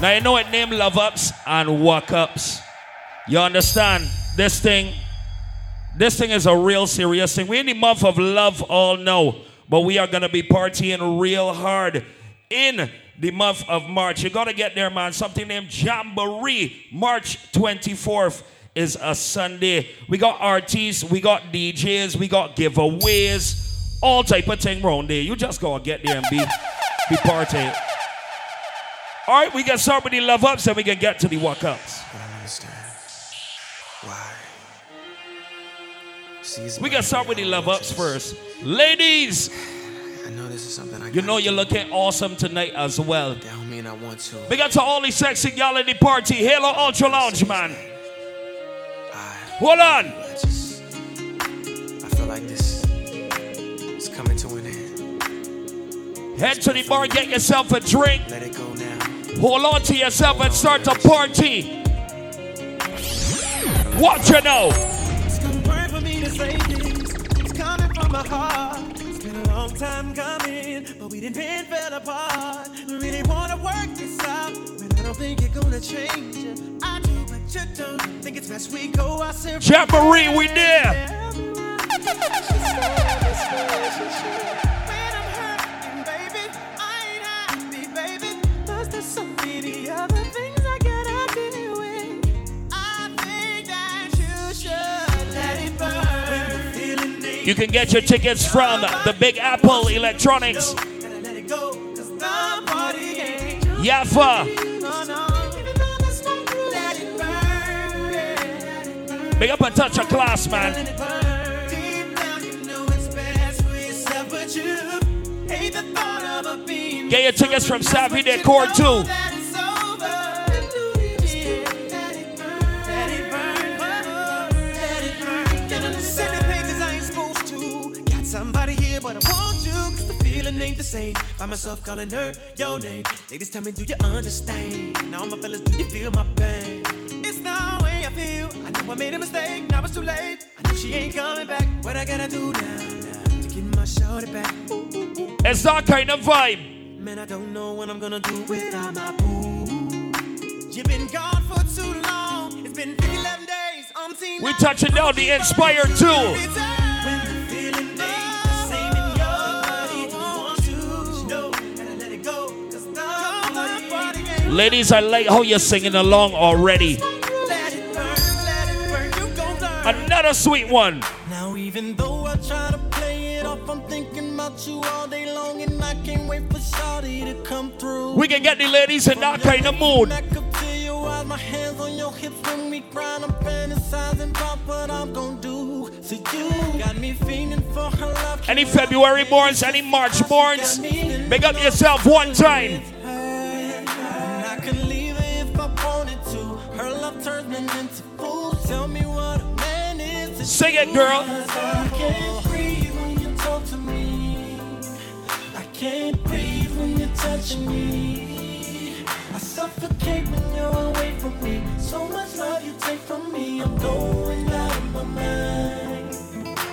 Now you know it name love ups and wuk ups. You understand? This thing, this thing is a real serious thing. We're in the month of love all now, but we are gonna be partying real hard in the month of March. You gotta get there, man. Something named Jamboree, March 24th is a Sunday. We got artists, we got DJs, we got giveaways, all type of thing around there. You just gotta get there and be be partying. All right, we got somebody with love ups and we can get to the wuk ups. I understand why. We got somebody with love ups first. Ladies, I know this is something I you know you're looking awesome tonight as well. That don't mean I want to. Big up to all the sexy gal in the party. Halo Ultra Lounge, man. I, Hold on. I just, I feel like this is coming to an end. Head to the bar, get yourself a drink. Hold on to yourself and start to party. What you know? It's gonna for me to say this. It's coming from my heart. It's been a long time coming, but we didn't been fell apart. We really wanna work this out, but I don't think you're gonna change it. I do, but you don't. Think it's best we go our separate Jamboree, we there. You should let it burn. Feeling the You can get your tickets from the Big Apple Electronics. Gotta let it go, 'cause the party ain't Yaffa. no, no. Let it burn, let it burn. Big up and Touch of Class, man. Let it burn. Deep down, you know it's best for yourself, but you hate the thought of a being. Get your tickets from Savvy Decor too. Somebody here, but I want you. 'cause the feeling ain't the same. Find myself calling her your name. Ladies, tell me, do you understand? Now, my fellas, do you feel my pain? It's the way I feel. I know I made a mistake, now it's too late. I know she ain't coming back. What I gotta do now, now It's that kind of vibe. Man, I don't know what I'm gonna do without my boo. You've been gone for too long. It's been 11 days. I'm seeing We touching down the Inspired too. Ladies, I like how you're singing along already. Another sweet one. Now, even though I try to We can get the ladies in that kind of mood. Back up to you, eyes, my hands on your hips when we grind. I'm fantasizing about what I'm gonna do. So you got me feeling for her love. Any February borns, any March borns, make up yourself one time. And I could can't breathe when you touch me. I suffocate when you're away from me. So much love you take from me. I'm going out of my mind.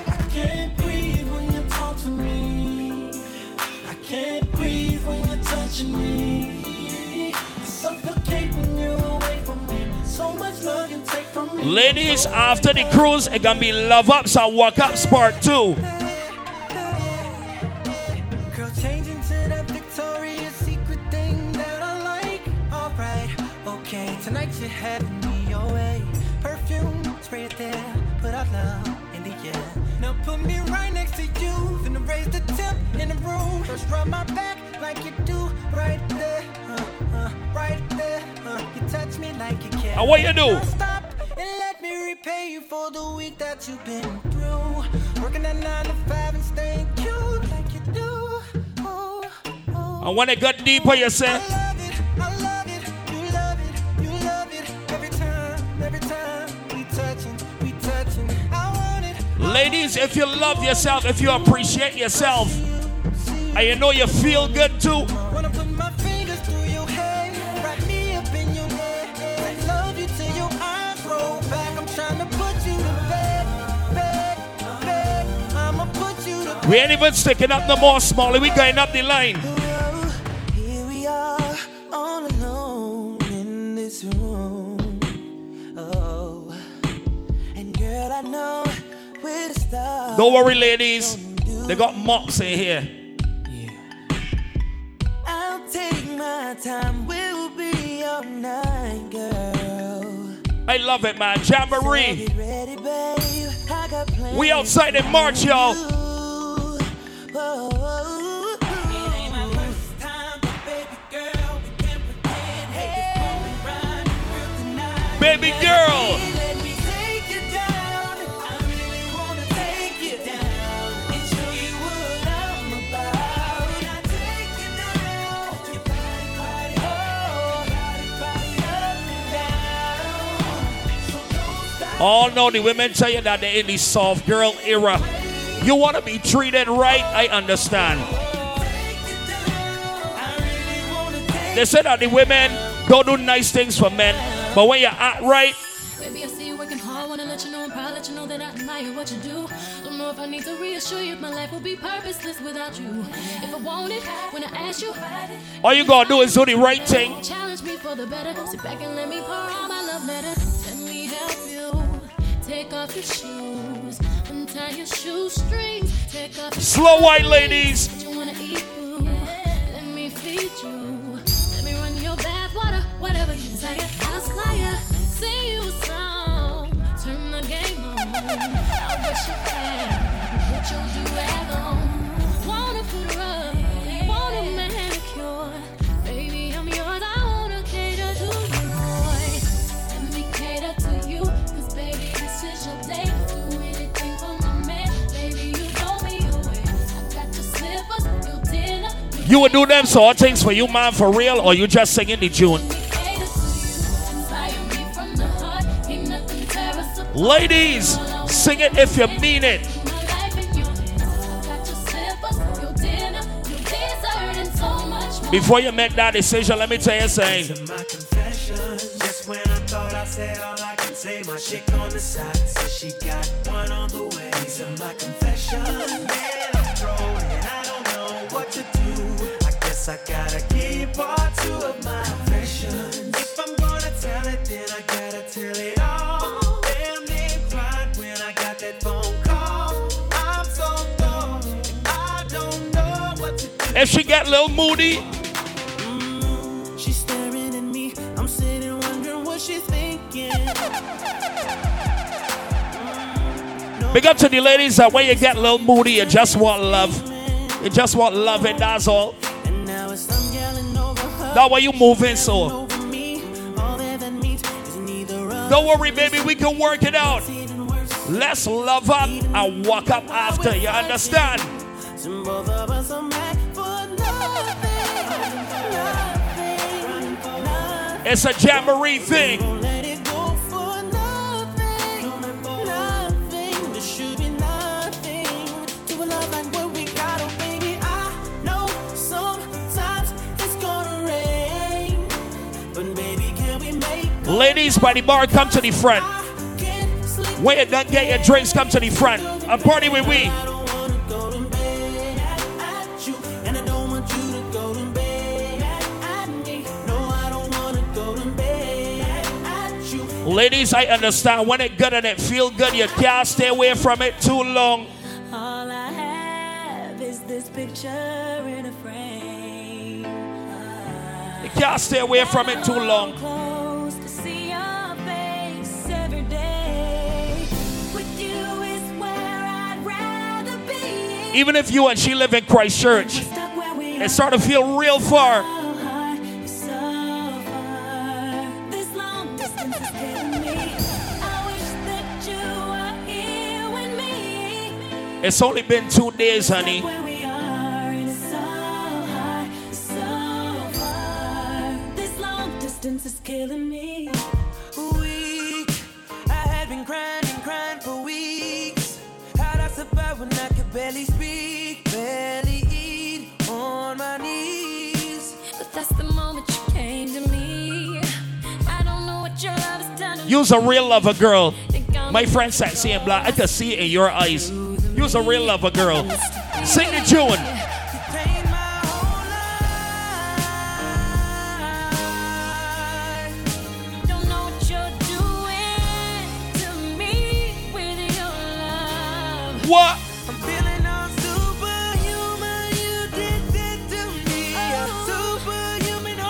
I can't breathe when you talk to me. I can't breathe when you're touching me. I suffocate when you're away from me. So much love you take from me. Ladies, after the cruise, it gonna be love ups and wuk ups part two. Having me your way. Perfume, spray it there, put love in the air. Now put me right next to you, finna raise the temp in the room. First rub my back like you do, right there, uh, uh, right there. Uh, you touch me like you care. And what you do? Stop and let me repay you for the week that you've been through. Working at nine to five and staying cute like you do. Oh, oh. And when it got deeper, you say, Ladies, if you love yourself, if you appreciate yourself, and you know you feel good too, We ain't even sticking up no more, Smallie. We going up the line. Don't worry, ladies. They got mops in here. I'll take my time. We'll be all night, girl. I love it, man. Jamboree. Get ready, babe. I got plans We outside in March, y'all. for you. Whoa. Oh, oh, oh. It ain't my first time, but baby girl, we. Hey, it's going right real tonight. Baby girl. All know the women tell you that they're in the soft girl era. You want to be treated right? I understand. I really wanna take They say that the women don't do nice things for men, but when you act right, Baby, I see you working hard. Wanna let you know I'm proud. Let you know that I admire what you do. Don't know if I need to reassure you. My life will be purposeless without you. If I want it, when I ask you, all you gotta do is do the right thing. challenge me for the better. Sit back and let me pour out my love letter. Let me help you. Take off your shoes. Untie your shoestrings. Take off your Slow white ladies. What you wanna eat, boo? Let me feed you. Let me run your bath water, whatever you desire. I'll supply ya. Sing you a song. Turn the game on. I'll your hair. Put your on. Wanna put a rub. Want a manicure. You would do them sort of things for you, man, for real, or you just singing the tune? Ladies, sing it if you mean it. Before you make that decision, let me tell you something. my I'm thrown and I don't know what to do. I guess I gotta keep part two of my confession. If I'm gonna tell it, then I gotta tell it all. Damn, cried when I got that phone call. I'm so thrown, I don't know what to do. If she get a little moody, mm, She's staring at me. I'm sitting wondering what she's thinking. Mm, big up to the ladies uh, that when you get a little moody, you just want love. You just want love, and that's all. And now it's some yelling over her. That's why you moving so. Over me. All that that means is neither of Don't worry, baby, we can work it out. Let's love up and wuk up after. You understand? It's a jamboree thing. Ladies by the bar, come to the front. When you done get your drinks, come to the front. And party with we. I don't wanna go to bed at, at you, and I don't want you to go to bed at, at me. No, I don't wanna go to bed at, at you. Ladies, I understand when it good and it feel good, you can't stay away from it too long. All I have is this picture in a frame. You can't stay away from it too long. Even if you and she live in Christchurch, Stuck where it start to feel real far. It's only been two days, honey. Distance is killing me. You's a real lover girl. My friends that see in black, I can see it in your eyes. You's a real lover girl. Sing the tune. What?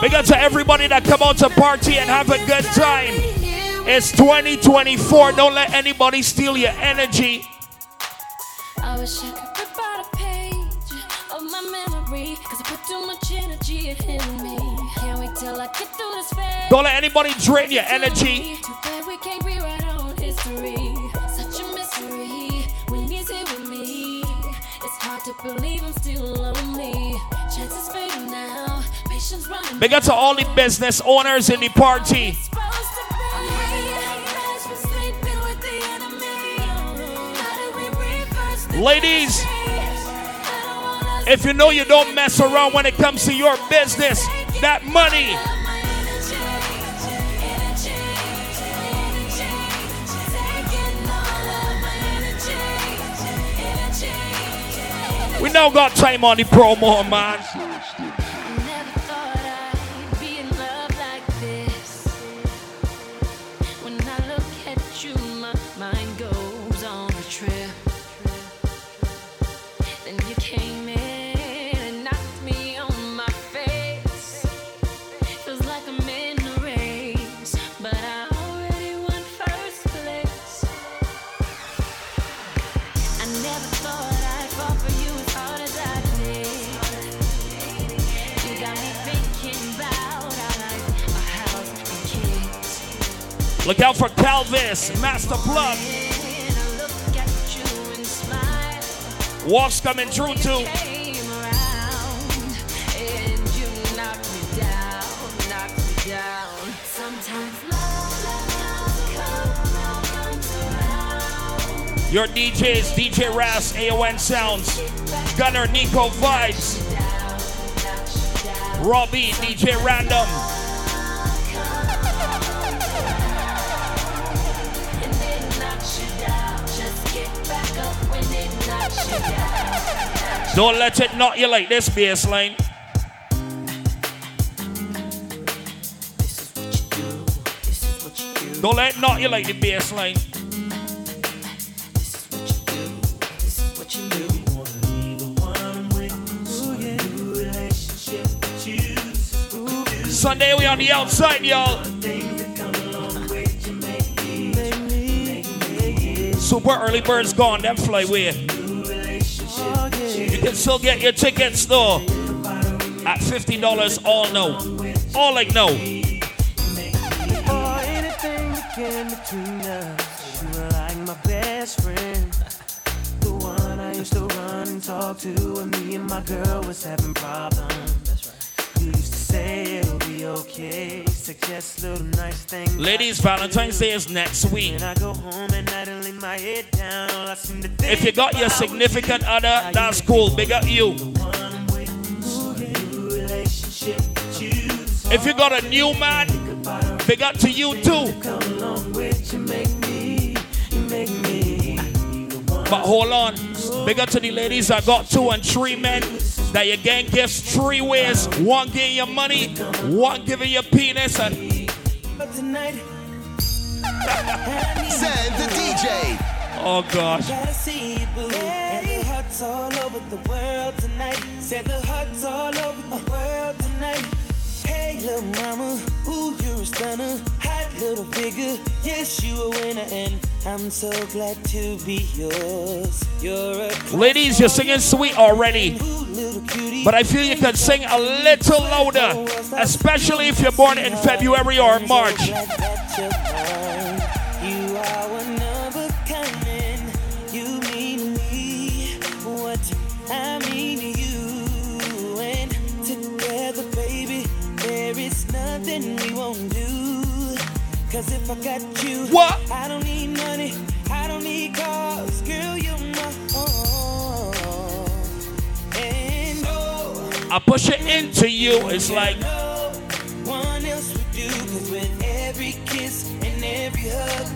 Big up to everybody that come out to party and have a good time. It's 2024. Don't let anybody steal your energy. I wish I could rip out a page of my memory. Cause I put too much energy in me. Can't wait till I get through this phase. Don't let anybody drain your energy. Too bad we can't rewrite our own history. Such a mystery when he's here with me. It's hard to believe I'm still lonely. Chances fading now. Patience running. Big up to all the business owners in the party. Ladies, if you know you don't mess around when it comes to your business, that money. We now got time on the promo, man. Look out for Calvis, Master Plug. And I look at you and smile. Walks coming through too. Came around and you knocked me down, knocked me down. Sometimes love, love comes around. Your DJs, DJ Ras, AON Sounds, Gunner, Nico Vibes, Robbie, DJ Random. Don't let it knock you like this bass line. Don't let it knock you like the bass line. Sunday we on the outside, y'all. Super early birds gone, them fly away. You can still get your tickets though at $50 all no. All like no. And talk to when me and my girl was having problems. That's right. You used to say be okay. Suggest little nice things. Ladies, Valentine's Day is next week. When I go home at night and lay my head down, all I seem to think If you got your significant other, that's cool. Big up you. If you got a new man, big up to you too. Come along with you, make me, you make me. But hold on. Big up to the ladies that got two and three men. That you getting gifts three ways. One giving you money, one giving you penis, and But tonight, Zen the DJ. oh gosh. gotta see you, boo. And the hearts all over the world tonight. Said the hearts all over the world tonight. Hey, little mama, ooh, you're a stunner. Hot little figure, yes, you a winner. And I'm so glad to be yours. You're Ladies, you're singing sweet already. Ooh, little cutie. But I feel you could sing a little louder, especially if you're born in February or March. Nothing we won't do. Cause if I got you, What? I don't need money, I don't need cars, girl, you're my all. And oh, I push it into you. It's like no one else would do. Cause with every kiss and every hug,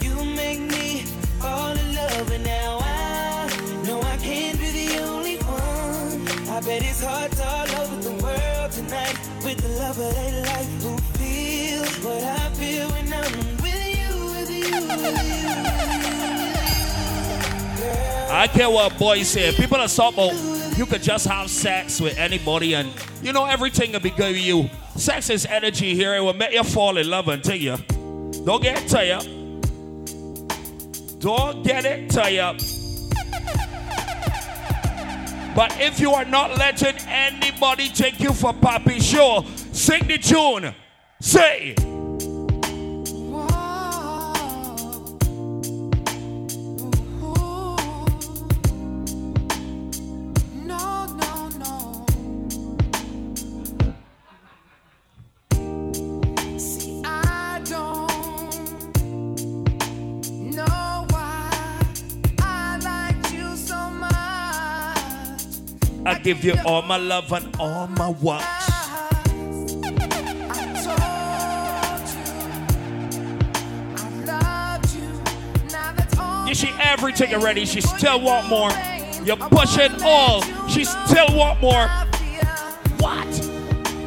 you make me fall in love. And now I know I can't be the only one. I bet it's hearts all over tonight with the who feel what I feel when I'm with you, with you, I care what boys say. People are about you could just have sex with anybody and you know everything will be good with you. Sex is energy here. It will make you fall in love until you. Don't get tired. Don't get it tired. But if you are not letting anybody take you for Papi Sure, sing the tune. Say. I give you all my love and all my told you I loved you. Now that's all. Yeah, she everything already. She still want more. You're pushing all. She still want more. What?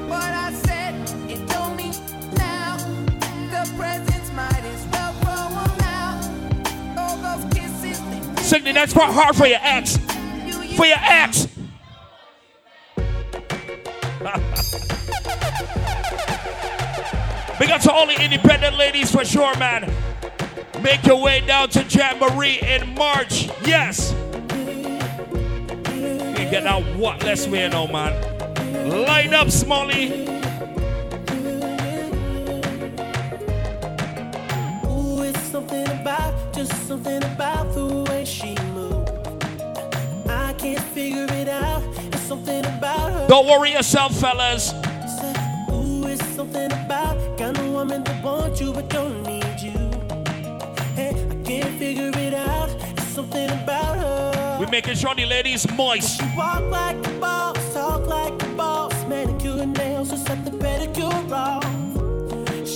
But I said it don't mean now. The presents might as well grow on now. All those kisses. they Sing the next part hard for your ex. you, you For your ex. Big up to all the independent ladies for sure, man. Make your way down to Jamboree in March. Yes. You get that what less way now, man. Line up. Ooh, it's something about, just something about the way she moves. I can't figure it out. It's something about her. Don't worry yourself, fellas. You but don't need you. Hey, I can't figure it out. It's something about her. We're making sure the ladies moist. She walk like a boss, talk like a boss. Manicure and nails, just set the pedicure off.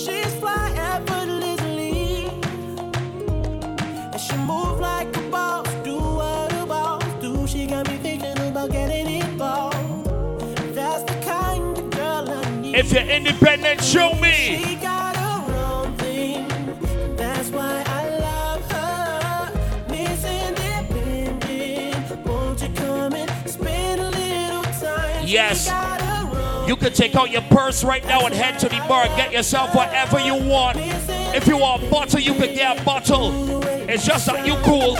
She's fly effortlessly. And she move like a boss, do what a boss do. She got me thinking about getting involved. That's the kind of girl I need. If you're independent, show me. Yes. got her own You can take out your purse right now and head to the bar get yourself whatever you want. If you want a bottle, you can get a bottle. It's just that you cool.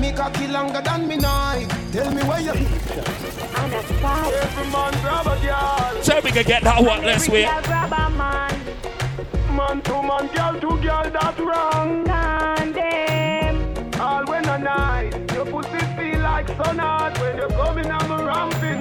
Me cocky longer than me night. Tell me where you. Every man grab a girl. So we can get that one this way. Man to man, girl to girl, that's wrong. Like when you're coming the ramping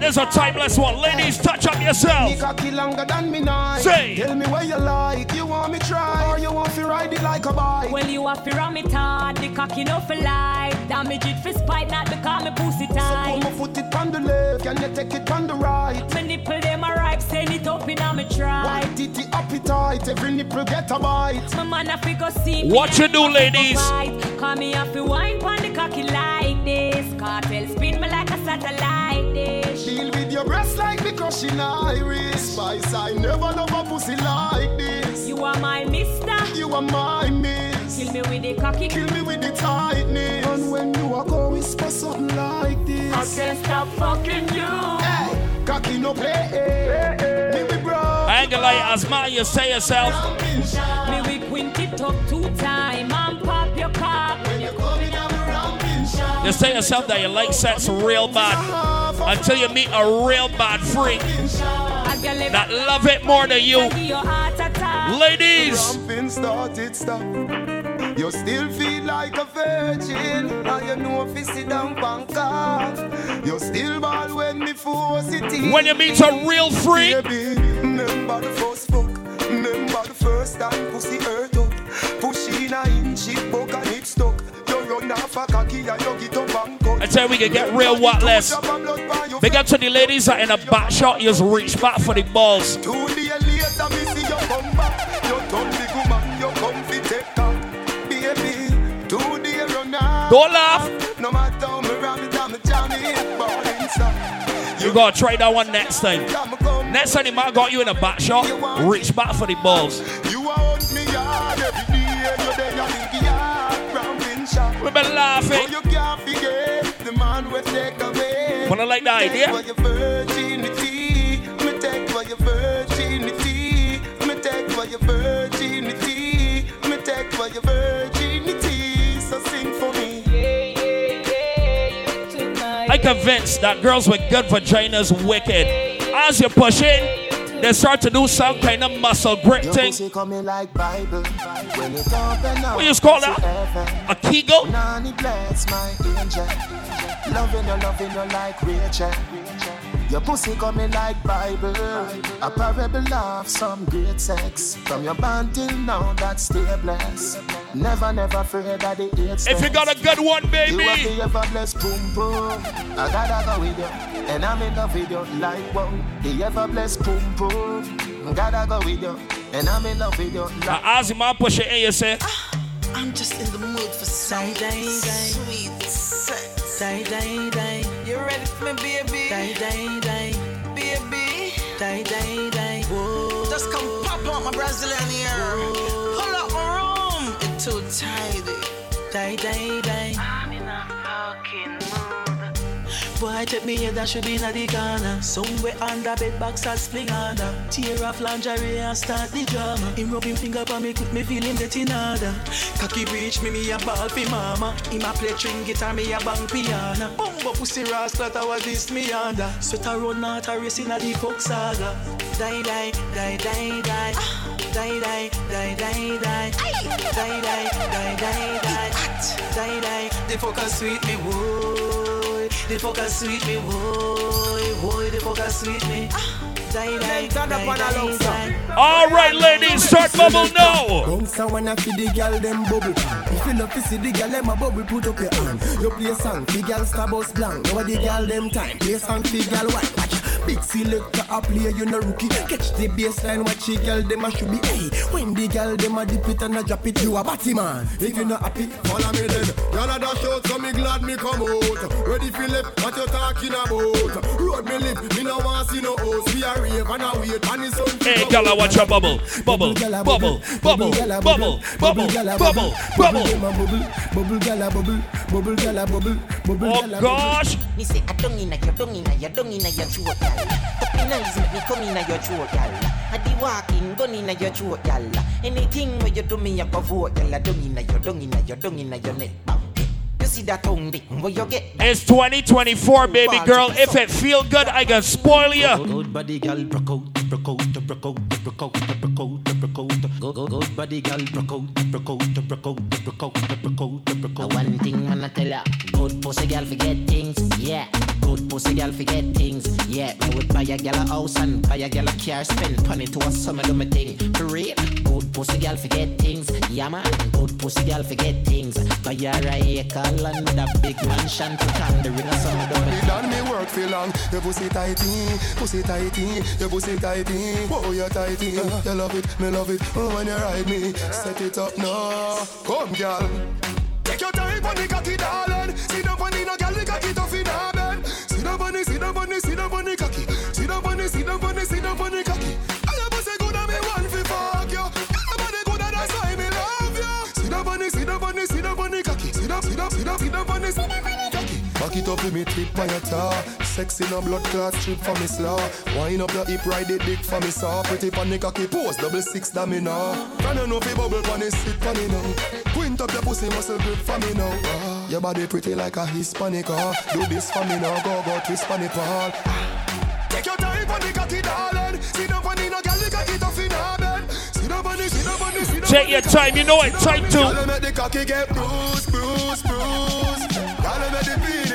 There's a timeless one. Ladies, touch up yourself. cocky longer than me night. Say. Tell me where you like. You want me try or you want to ride it like a bike? Well, you have to ram it hard, the cocky no for life. Damage it for spite, not because me pussy tight. So tight. come put it on the left, can you take it on the right? My nipple them a ripe, send it up in a me try. White titty appetite, every nipple get a bite. My man have to go see What you do, have to go ladies? fight. Call me have to wine pon the cocky like this. Cartel satellite dish. Deal with your breast like me crushing iris. Spice, I never love a pussy like this. You are my mister. You are my miss. Kill me with the cocky. Kill me with the tightness. And when you are go whisper something like this. I can't stop fucking you. Hey, cocky no play. Hey, Me we bro. I ain't gonna lie, as man, you say yourself. Me we quint it up two time and pop your cock. When you coming on the ramping shot. You say yourself that you like sex real bad until you meet a real bad freak that love it more than you. give your heart attack. Ladies, Ramping started stop. You still feel like a virgin, and you know if you sit down. You still ball when me force it in. when you meet a real freak, Baby, remember the first fuck. Remember the first time pussy hurt up. Push in a inch, it buck and it stuck. Tell we can get real whatless. Big up to the ladies that in a back shot, you just reach back for the balls. See. Don't laugh. Me. You gotta try that one next time. Next time the man got you in a back shot, reach back for the balls. You me We've been laughing. Oh, eh? you can't forget the man will take away. Wanna like the idea? Take your virginity. Me take for your virginity. Me take for your virginity. Me take for your virginity. So sing for me. I convinced that girls with good vaginas wicked. As you push in, they start to do some kind of muscle grip Your thing. like Bible. When it open up What you call that? A Kegel? Nanny bless my angel. Loving you, loving you like Rachel. Your pussy coming like Bible. A parable of some great sex. From your band till now, that's stay blessed. Never, never afraid of the AIDS. If you got a good one, You have baby. ever blessed boom boom. I gotta go with you, and I'm in love with you like wow. The ever blessed boom boom. Gotta go with you, and I'm in love with you like. Now, as your push it in, you say, ah, I'm just in the mood for some Die, die, die. sweet sex. Die, die, die. You ready for me, baby? Die, die, die. Baby, Die, die, die. Whoa. just come pop out my Brazilian ear. Pull Boy, take me here, that should be in the corner. Somewhere under bed box or spling under. Tear off lingerie and start the drama. Him rub him finger on me, quick me feel him getting harder. Cocky reach me, me a ball fi mama. Him a play string guitar, me a bang piano. Bumbo pussy rascal, that was this me under. Sweat a run out a race in a the coke saga. Die, die, die, die, die. Die, die, die, die, die. Die, die, die, die, die. Die, die. The focus sweet me, whoa. The focus sweet me, whoa. Whoa, the focus sweet me. Ah. Die, die, Turn up die, on a die, low die. All right, ladies, start bubble now. Bounce and when I see the girl them bubble If you love to see the girl them a bubble Put up your hand You play song The girl star bus blank Now the girl them time Play song the girl white Watch Big selector a play you no rookie. Catch the baseline Watch the girl them a should be Hey. When the girl them a dip it and a drop it You a batty man. If you not happy Follow me then. Girl a dash out So me glad me come out. Ready for left What you talking about? Road me live Me no want see no host We a rave and a wait And the sun Hey, gala, watch your bubble. Bubble, gala, bubble, bubble, gala, bubble, bubble, gala, bubble, bubble, bubble. bubble, bubble, gala, bubble, bubble, gala, bubble, bubble, Oh gala, gosh. Me say I don't inna your don't inna your don't inna your throat, gal. Up nice make me come inna your throat, gal. I be walking gun inna your throat, gal. Anything where you do me, I go vote, gal. I don't inna your don't inna your don't inna your neck. You see that tongue dick where you get? It's 2024, baby girl. If it feel good, I can spoil you. Good body gal broke out, broke out, broke out, broke out, broke out, broke out. Go go good body gal broke out, broke out, broke out, broke out, broke out, broke Uh, out. One thing I'ma tell ya, good pussy girl forget things, yeah. Good pussy girl forget things, yeah. Me would buy a gal a house and buy a gal a car, spend money to a summer do my thing. For real, good pussy girl forget things, yeah man. Good pussy girl forget things. Buy her a acre land with a big mansion, put on the ring of summer do my Me done me work for long. Your pussy tighty, pussy tighty, your pussy tighty. Oh, you tighty. You love it, me love it. Oh, when you ride me, set it up now. Come, girl. Take your time on the cocky, darling. Sit down on the no girl, the cocky tough in her bed. Sit down on the, sit down on the, sit down on the cocky. Sit down on the, sit down on the, sit down on the cocky. I your pussy good and me want fi fuck you. Your body good and that's why me love you. Sit down on the, sit down on the, sit down on the cocky. Sit down, sit down, sit down, sit down on the, sit down on the cocky. Back it up with me tip on your tar Sexy no blood clot strip for me slaw Wind up your hip ride the dick for me saw Pretty pan the cocky pose double six da me now Can you know fi bubble pan it sit for me now? Quint up your pussy muscle grip for me now. Ah, Your body pretty like a Hispanic ah. Do this for me now go go twist pan it ball. Take your time on the cocky darling. Sit down on the no girl the cocky tough in her bed. Sit down on the sit down on the sit down Take your time, you know it, Girl, to. make the cocky get bruised, bruised, bruised. Girl, make the bruise.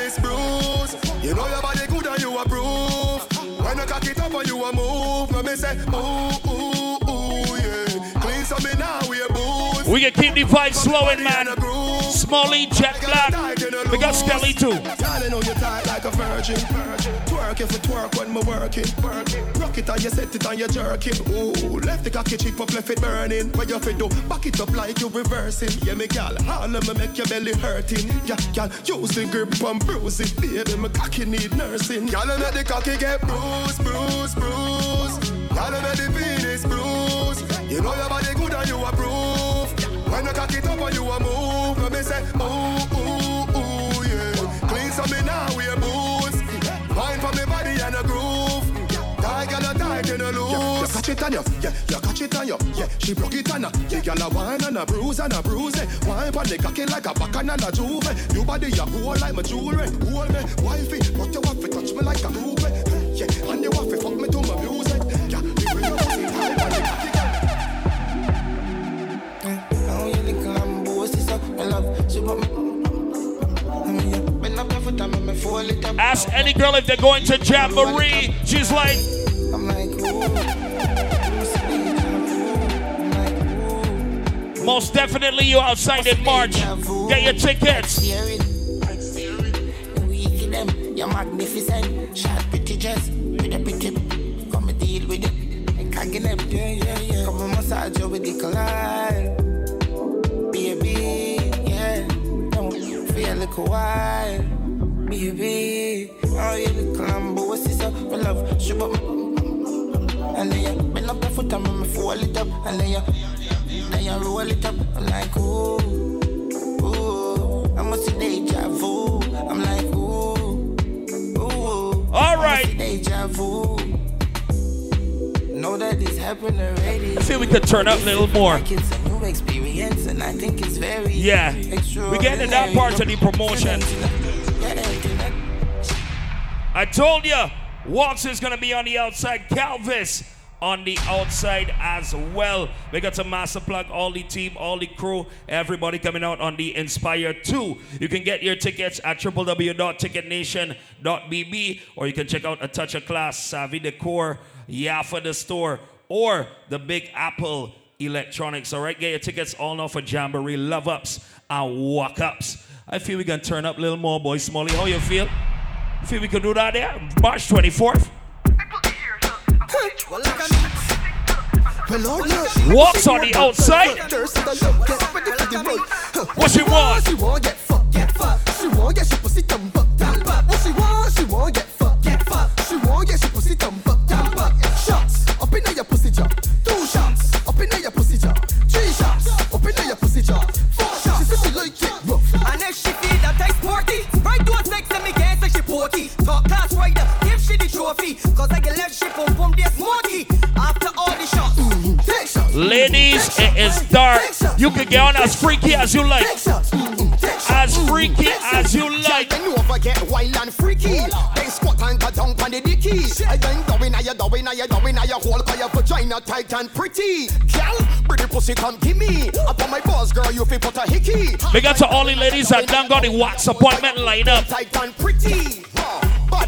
You know your body good and you approve. When you cock it up and you a move, let me say ooh We can keep the vibes flowing, man. Smallie, Jet Black. We got Skelly too. You know you tight like a virgin. Twerk if you twerk when me working. Rock it and you set it and you jerk it. Ooh, left the cocky cheek up, left it burning. Where you fit do, back it up like you reversing. Yeah, me gal, all of me make your belly hurting. Yeah, gal, use the grip and bruise it. Baby, my cocky need nursing. Gal, make the cocky get bruised, bruised, bruised. Gal, make the penis bruise. You know your body good and you approve. When I cock it up and you I move, let me say ooh ooh ooh yeah. Clean some me now wear boots. Wine for me body and a groove. Tight girl a tight and a loose. You catch it on you, yeah. You catch it on you, yeah. She broke it on her, yeah. Girl a wine and a bruise and a bruise. Wine for the cocky like a back and a juve. You body you hold like my jewelry. Hold me, wifey, but you want to touch me like a groove. Yeah, and you want to fuck me to my music. Ask any girl if they're going to Jamboree. She's like, I'm like, ooh. most definitely you're outside in March. Get your tickets. Weak in them, you're magnificent. Shot pretty dress with a pretty. Come and deal with it. Get them. Yeah, yeah, yeah. Come and massage you with the collide. Baby, yeah. Don't feel a little while. Baby, oh, you little Lambo, sister, for love. Shoot up and then you bend up your foot and me fall it up. And then you, then you roll it up. I'm like, ooh, ooh. I must see deja vu. I'm like, ooh, ooh. All right. Deja vu. Know that this happened already. I feel we could turn up a little more. It's a new experience, and I think it's very Yeah. We get to that part of the promotion. I told you, Waltz is going to be on the outside. Calvis on the outside as well. We got to master plug all the team, all the crew, everybody coming out on the Inspire 2. You can get your tickets at www.ticketnation.bb or you can check out A Touch of Class, Savvy Decor, Yafa the Store, or the Big Apple Electronics. All right, get your tickets all now for Jamboree Love Ups and Wuk Ups. I feel we can turn up a little more, boy. Smallie, how you feel? Feel we can do that there? March 24th. Walks on the outside. What she want? She want get fucked. She get she pussy dumb Ladies, it is dark. You can get on as freaky as you like. As freaky as you like. Then over get wild and freaky. Then squat and go down on the dicky. I then go in, I go in, I go in, I hole by your vagina tight and pretty. Girl, pretty pussy come give me. Up on my balls, girl, you feel put a hickey. Big up to all the ladies that done got the wax appointment lined up. Tight and pretty.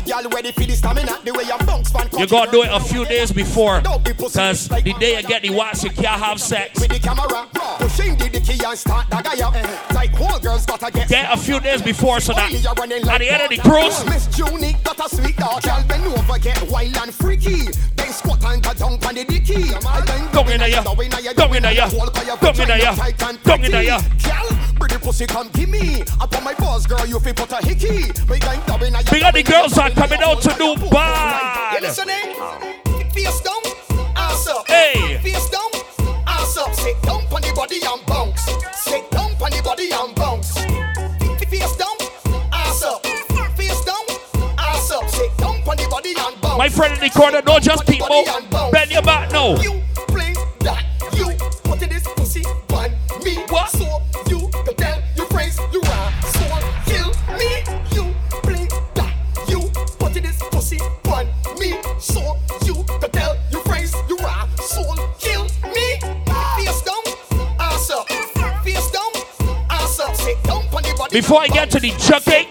Girl ready for the stamina. The way your bounce fan You gotta do it a few days before. Cause the day you get the wax, you can't have sex. with the camera. Pushing the dicky and start the guy up. Like whole girls gotta get. Get a few days before so that at the end of the cruise, Miss Junie got a sweet dog. Girl bend over, get wild and freaky. Then squat and go down on the dicky. Come in here, come in here, come in here, come in here. Girl, pretty pussy come give me. Up on my balls, girl, you feel put a hickey. We going down in a big up the girls are coming out to do You bad. listening? Face down, ass up. Hey. Face down, ass up. Sit down on the body and bounce. Sit down on the body and bounce. Face down, ass up. Face down, ass up. Sit down on the body and bounce. My friend in the corner, don't just out. Bend your back now. You play that. You put this pussy on me. What? So you can tell your friends you are Before I get to the chucking,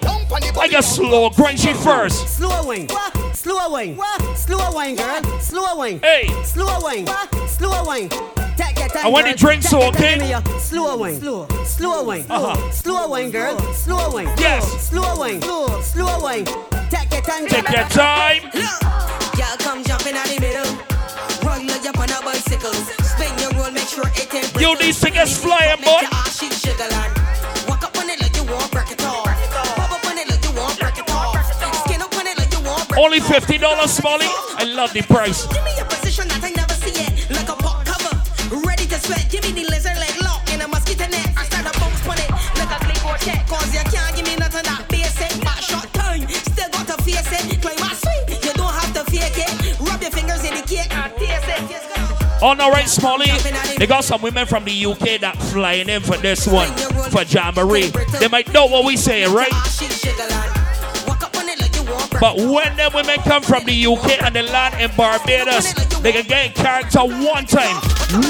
I get slow, grungy first. Slow wine. Slow wine. Slow wine, girl. Slow wine. Hey. Slow wine. Slow wine. Take your time. I want girl. the drinks, Take okay? Slow wine. Slow. Slow wine. Uh-huh. Slow wine, girl. Slow wine. Yes. Slow wine. Slow. Slow wine. Take your time. Take your time. Y'all come jump in the middle. Run like up on a bicycle. Spin your roll, make sure it ain't You these things flying, boy. Up on it like you want break it off. Pop up on it like you want break it off. Skin up on it like you want break Only $50, Smallie. I love the price. Give me a position that I never see it. Like a pot cover. Ready to sweat. Give me the lizard Oh no, right, Smallie. They got some women from the UK that flying in for this one for Jamboree. They might know what we saying, right? But when the women come from the UK and they land in Barbados, they can get character one time.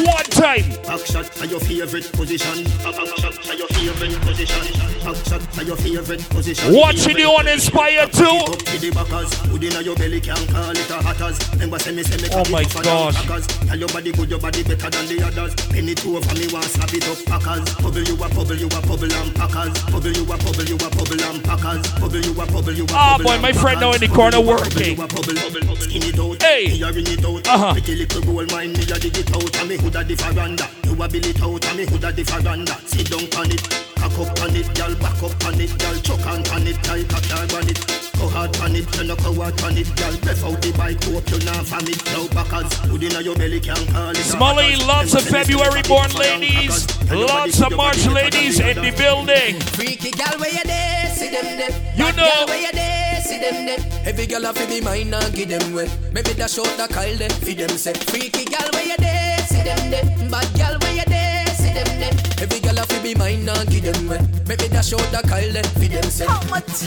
One time. Back shot to your favorite position. Back shot to your favorite position. Back shot to your favorite position. Watching you on Inspire too. Up to the backers. Your belly can call it a hatters. Remember say me say Oh my gosh. Tell your body good, your body better than the others. Penny two over me want slap it up packers. Bubble you a bubble, you a bubble and packers. Bubble you a bubble, you a bubble and packers. Bubble you a bubble, you a Ah, boy, my friend now in the corner working. Skin it out, Hey. me a ring it out. Uh-huh. Pretty little gold mine, me a dig it out. And me hood a the veranda. You a bill it out, and me hood a the veranda. Sit down on it, cock up on it, girl, back up on it, girl, chuck on on it, girl, cock your on it. Go hard on it, you no go hard on it, girl. Breath out the bike, hope you not from it. Now backers, hood inna your belly can call it. a lots of Them say me February born ladies, crackers. Tell your body lots of March ladies in the building. Freaky gal where you there, see them there. You know. where you there, see them there. Every gal have to be mine and give them way. Maybe that short that call them, feed them say. Freaky gal where you there, see them there. Bad gal where you there, see them there. Every gal have to be mine and give them way. Maybe that short that call them, feed them say. How much too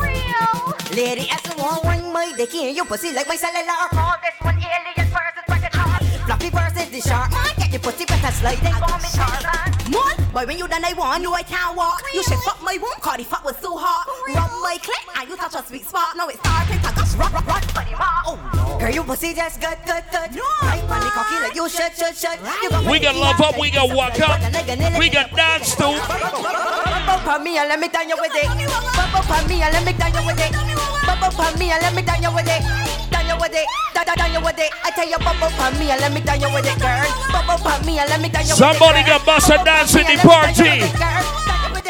real? Lady, as you want one my dick in your pussy like my cellular. Call this one alien versus bracket chart. Fluffy versus the shark. Man, get your pussy better sliding for me, Tarzan. Man, boy, when you done I want, you I can't walk. You should fuck my womb, cause the fuck was so hot. Rub my clit, and you touch a sweet spot. Now it's starting to gush, rub, rub, rub, buddy, ma. Oh, no. Girl, your pussy just good, good, good. No. Right on the cocky like you should, should, should. You gon' We got love up, we got you walk up, but a nigga nilly. we got dance too. Bump up on me and let me down you with it. Bump up on me and let me down you with it. Bump up on me and let me down you with it. Down you with it, down, down, down you with it. I tell you, bump up me and let me down you with it, girl. Bump up me and let me down you with it. Somebody girl. got bust a dance in the and let me down you party. with it, girl. Down you with.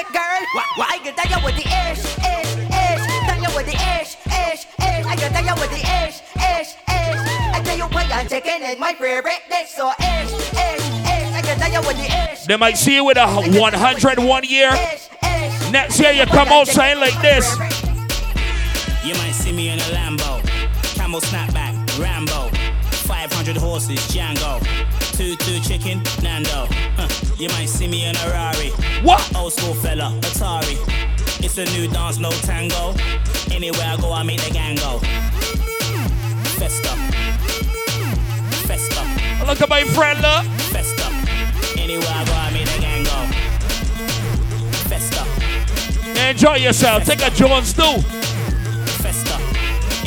Why, why get down you with the ish, ish, ish. Down you with the ish, ish, ish. I get down you with the ish, ish, ish. I tell you what, I'm chicken is my favorite dish, so ish, ish, ish. I get down you with the ish. They might see you with a 101 year. Next year you come outside like this. You might see me in a Lambo, camel snapback, Rambo, 500 horses, Django, two two chicken, Nando. Huh. You might see me in a Rari. What? Old school fella, Atari. It's a new dance, no tango. Anywhere I go, I make the gang go. Festa, festa. Look at my friend, look. Festa. Anywhere I go, I make the gang go. Festa, Enjoy yourself. Take a Jones too.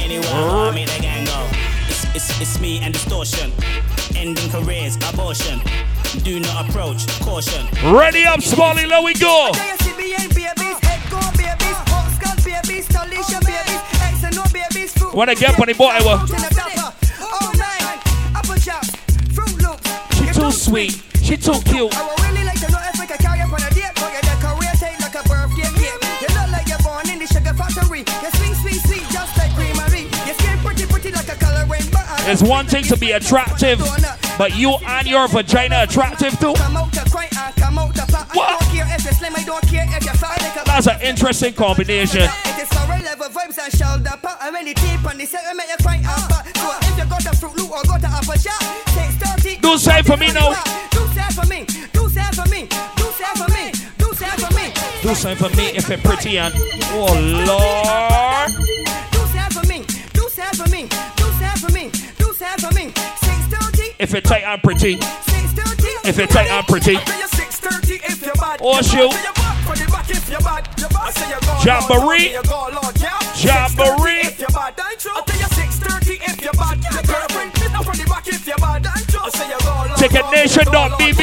Festa. Anywhere I go, I make the gang go. It's, it's, it's me and distortion. Ending careers, abortion. Do not approach, caution. Ready up, Smallie. Let we go. Wanna get on the boy? Well, she too sweet. She too cute. It's one thing to be attractive, but you and your vagina attractive too. What? That's an interesting combination. Do say for me now. Do something for me. Do something for me. Do something for me. Do something for me if it's pretty and oh lord. If it tight, I'm pretty. If it tight, I'm pretty. Oh shoot. Jamboree. Jamboree. Ticketnation.bb.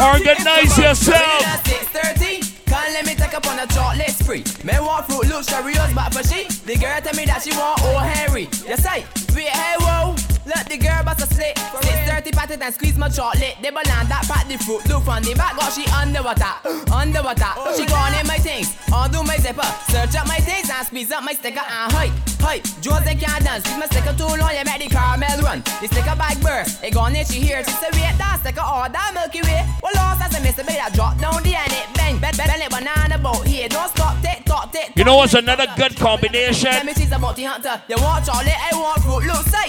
Organize yourself. 6:30. Can't let me take up on a chocolate spree. Me want fruit look Cheerios, but for she, the girl tell me that she want old Henry. Yes, I. Wait, hey, whoa. Let the girl bust a slit. 6:30 pat it and squeeze my chocolate. They banana that pat the fruit. Look from the back, got she underwater, underwater. She gone in my things, undo my zipper, search up my things and squeeze up my sticker and hype, hype. Jose can't dance, squeeze my sticker too long, you make the caramel run. The sticker bag burst, it gone in she here. She say wait, that sticker all that Milky Way. Well, lost as a miss, baby, that drop down the end it bang, bend, bend it banana boat here. Don't stop, tick, tock, tick. You know what's another good combination? Let me tease about the hunter. You want chocolate, I want fruit. Look, say,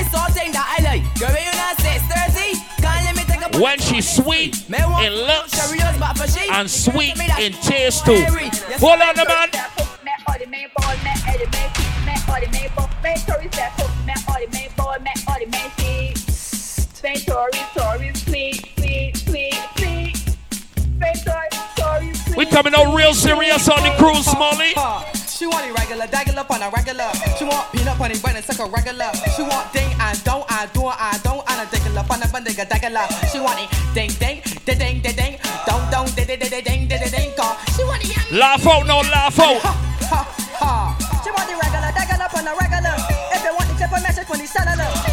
that's something that I like. Girl, when you not 6:30, When she's sweet in looks and sweet in taste too. Hold on, the man. We coming out real serious on the cruise, Smallie. She want it regular, regular on a regular. She want peanut bunny bread and suck a regular. She want ding and don't I do I don't dig a on a bandiga dagala. She want it ding ding ding ding ding ding don't don't ding ding ding ding ding ding ding. She want it Laugh out, no laugh out. She want the regular, regular on a regular. If you want the chip, message for the. It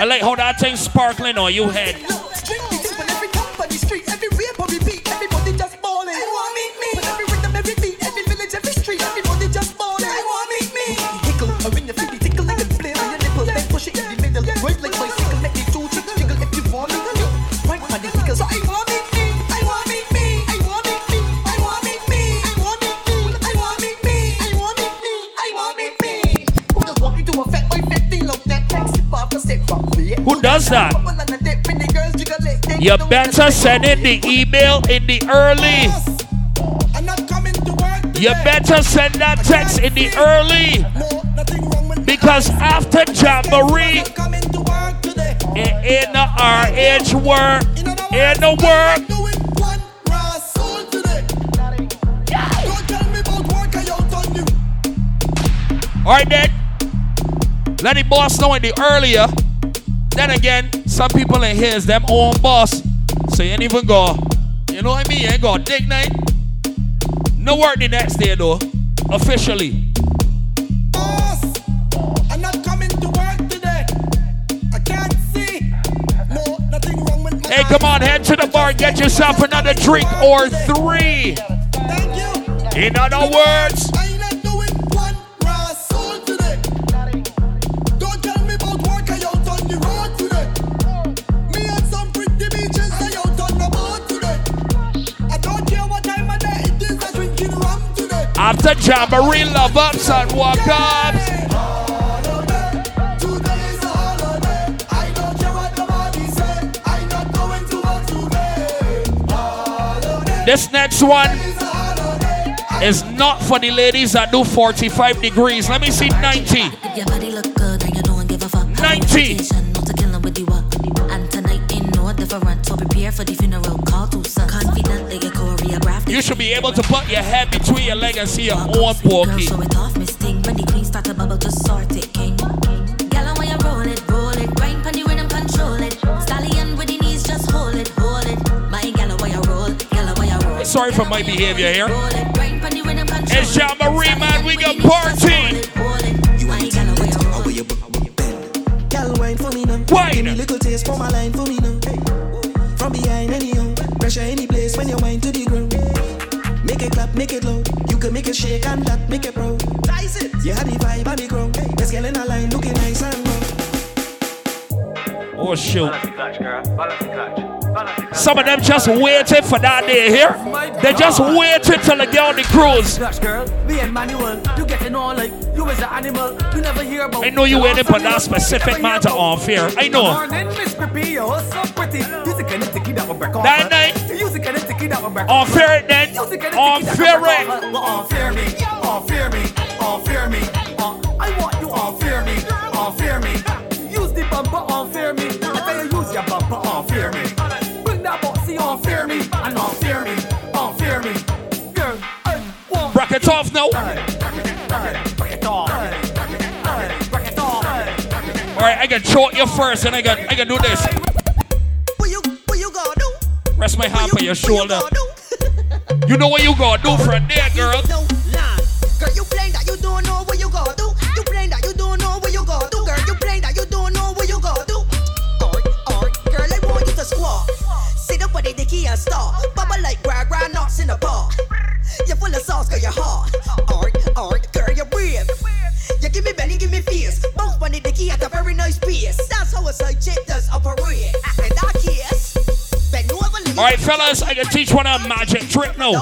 I like how that thing sparkling on you head. Does that? You better send in the email in the early. You better send that text in the early. Because after Jamboree, it ain't no RH work. Ain't no work. Alright then. Let the boss know in the earlier. Then again, some people in here is them own boss. So you ain't even go. You know what I mean? You ain't go dig night. No work the next day though. Officially. I'm not coming to work today. I can't see. No, nothing wrong with my Hey, come on, head to the bar, get yourself another drink or three. In other words, today. after Jamboree, love ups and wuk ups. This next one is not for the ladies that do 45 degrees. Let me see 90. Your body look good and you don't give a fuck. 90. Not to kill with you up. And tonight ain't no different. So prepare for the funeral. Call to son. Confident they get choreographed. You should be able to put your head between your leg and see your own porky. Show it off, Miss Ting. When the queen start to bubble, just sort it, king. Gal, when you roll it, roll it. Grind pon the rhythm, control it. Stallion with the knees, just hold it, hold it. My gal, when you roll, gal, when you roll. Sorry for my behavior here. It's pon the rhythm, control It's Jamboree, man. We got party. Girl, wine for me Give me little taste for my line for me now. Hey. From behind anyhow. Pressure any place when you wine to the ground. Make it clap, make it loud. You can make it shake and that make it proud. Rise it. You had the vibe on the ground. Hey. Let's get in a line looking nice and round. Oh, shoot. Some of them just waited for that day here. They just waited till they get on the cruise. Flash girl, me and manual. You get to know like you is an animal. You never hear about. I know you waiting for that specific matter unfair. I know. Morning, Miss Pippi, you're so pretty. You the kind of sticky that will break off. That night. You the kind of sticky that will break Unfair it then. You the kind of Unfair it. Unfair me, me, unfair me. Uh, I want you unfair me, unfair me. Use the bumper, unfair me. I tell you use your bumper, unfair me. Bring that boxy, unfair me, and unfair me, unfair me. Girl, I want. Break it off now. Break it off. All right, I can choke you first, and I can I can do this. Rest my hand on your shoulder. You know what you gonna do from there, girl. In that case, bend over, All right, fellas, I can teach one a magic trick now.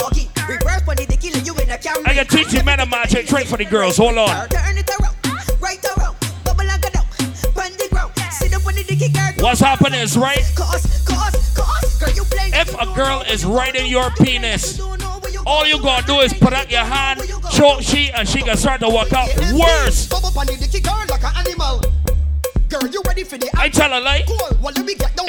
Reverse on the dicky, you in a camera. I can teach you men a magic trick for the girls. Hold on. Turn it around, right around, go down, bend the ground. Sit up on the dicky, girl. What's happening is right. If a girl is right in your penis, all you gonna do is put out your hand, choke she, and she can start to walk out. Worse. Bubble on the dicky girl like an animal. Girl, you ready for the I tell her like,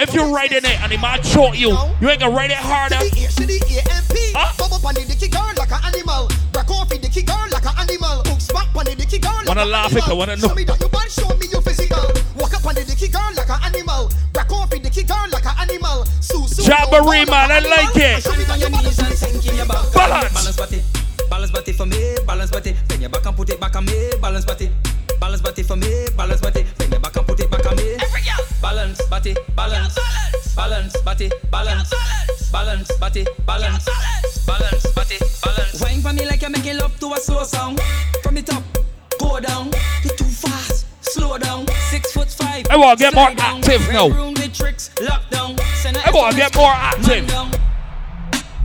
Cool. Well, let me get down. if you're in it and the man choke you, you ain't gonna ride it harder. The A, to A-M-P. Bubble on the dicky girl like an animal. Off the dicky girl like an animal. Hook smack on the dicky girl like Wanna an laugh it, I wanna know. Show me that you bad, show me your physical. Walk up on the dicky girl like an animal. Off the dicky girl like an animal. Sue, Jamboree, man, I like it. Show me that you bad. Balance. Balance body. Balance body for me. Balance body. Bend your back and put it back on me. Balance body. Balance. Balance body. Balance. Balance body. Balance. Wine for me like you're making love to a slow song. From the top, go down. You're too fast. Slow down. Six foot five. I wanna get more down. active now. Red room tricks. Lock down. Send a I wanna get more active.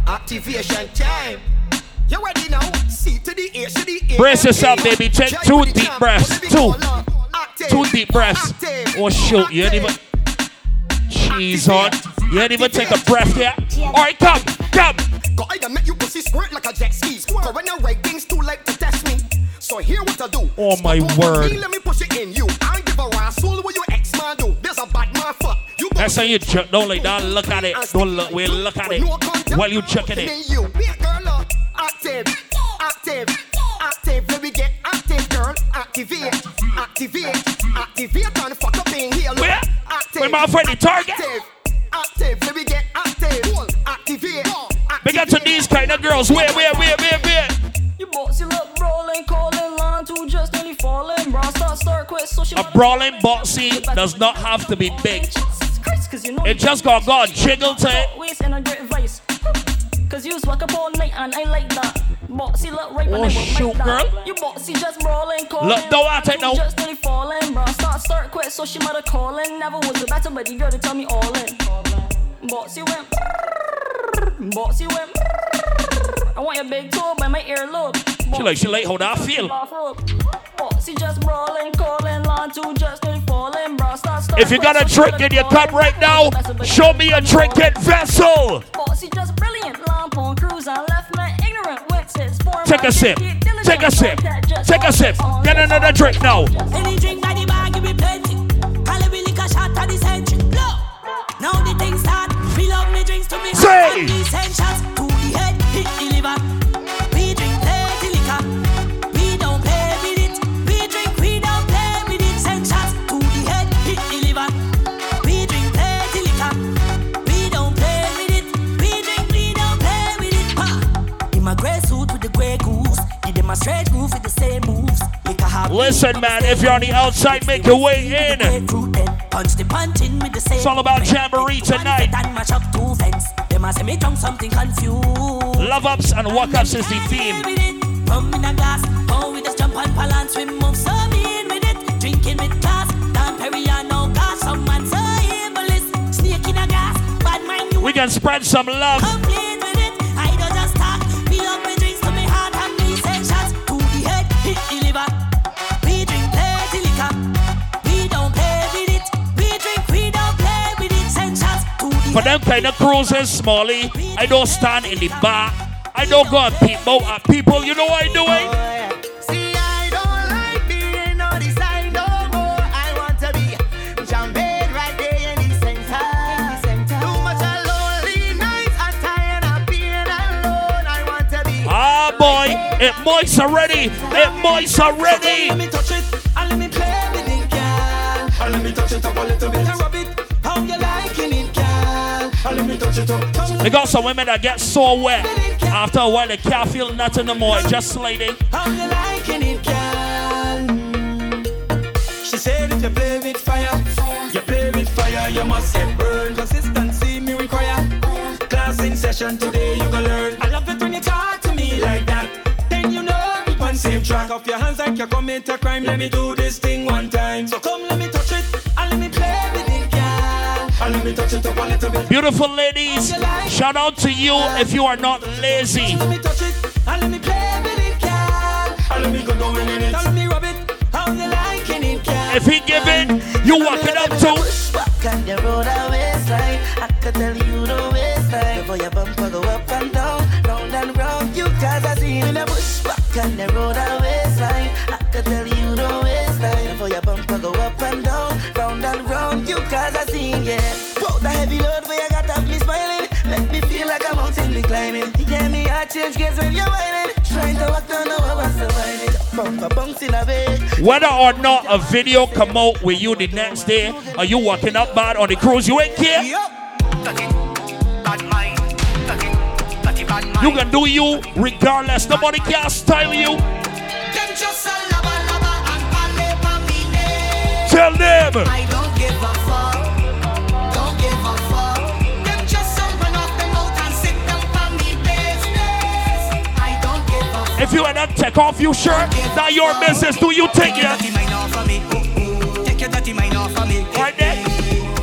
Activation time. You ready now? C to the A, to the A. Brace yourself, baby. Take two deep breaths. Two. Two deep breaths. Oh, shoot. You ain't even. Cheese on. You ain't even take a breath yet. All right, come. Come. Go ahead and make you pussy squirt like a jet ski. Go when I write things too late to test me. So here what I do. Oh, my Stop word. Me, let me push it in you. I give a rascal what your ex man do. There's a bad man fuck. You That's how you jerk. Don't lay down. Look at it. Don't look. Wait, look at it. While you checking it. you. Girl up. Active. Active. Active. Let me get active, girl. Activate. Activate. Activate and Active. Where my friend, the target? Active. Active. Let me get active. Activate. Big up to these kind of girls. Where, where, where, where, where? You bossy look brawling, calling line two just nearly falling. Bro, start, start, quit, so she A brawling boxy does not have to be oh, big. Cause you know It just got God jiggle to it. Waist and a great vice. Cause you work up all night and I like that. Bossy look right Oh, I shoot, girl. You bossy just brawling, calling. Look, don't act it now. Just nearly falling, bro. Start, start, quit, so she mother calling. Never was a better, but the girl to tell me all in. Bossy went. Bossy went. I want your big toe by my earlobe. She like, she like, hold on, I feel. Bossy just brawling, calling, line two just nearly falling, bro. Start, start, If you got a quit, so she drink in your cup right now, show me a drinking vessel. Bossy just brilliant, lamp on cruise and left man ignorant. Went sits, form Take a sip. Take a sip. Take a sip. Get another drink now. Any drink the bag, give me plenty. Call me liquor shot at the century. Look, now the thing start. We love me drinks to me Say. hot and me send shots to the head, hit the liver. Them a straight with the same moves. Liquor have Listen, man, if you're on the outside, make your way in. Punch the punch in with the same. It's all about Jamboree tonight. And mash up two fence. Them a say me drunk something confused. Love ups and wuk ups is the theme. Rum in a glass. Oh, we just jump balance. We move so mean with it. Drinking with class. Dan Perry and no gas. Some man so evil Snake in a gas. Bad mind you We can spread some love. For them kind of cruises, Smallie, I don't stand in the bar. I don't go and peep out at people. You know what I doing? See, I don't like being on the side no more. I want to be jumping right there in the center. Too much of lonely nights. I'm tired of being alone. I want to be. Ah, boy, it moist already. It moist already. Let me touch it and let me play with it, girl. And let me touch it up a little bit. They got some women that get so wet. After a while, they can't feel nothing no more. Just sliding. How you liking it, girl? She said if you play with fire, you play with fire, you must get burned. Consistency me require. Class in session today, you gonna learn. I love it when you talk to me like that. Then you know we on same track. Off your hands like you commit a crime. Let me do this thing one time. So come, Beautiful ladies, shout out to you if you are not lazy. If he give it, you walk it up too. Whether or not a video come out with you the next day, are you walking up bad on the cruise? You ain't care. You can do you regardless. Nobody can style you. Tell them. Just If you ain't not take off your shirt, now your business. Do you take it? Dirty mind off of me. Take your dirty mind off of me. Right there.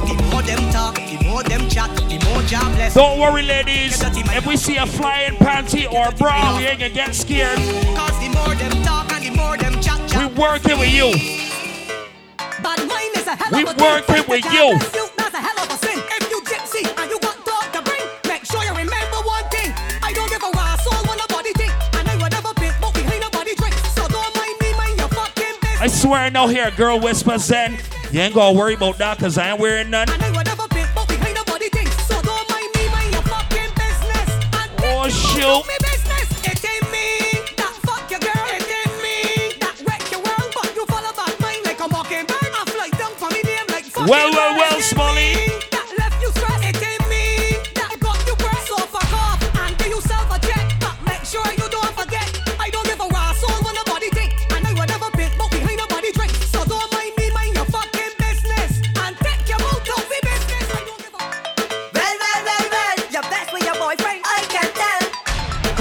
The more them talk, the more them chat, the more jobless. Don't worry, ladies. If we see a flying panty or bra, we ain't gonna get scared. Cause the more them talk and the more them chat, We working with you. Bad mind is a hell We of a thing. working with you. I swear, no here, a girl whispers then. You ain't gonna worry about that because I ain't wearing none. And I would never pit,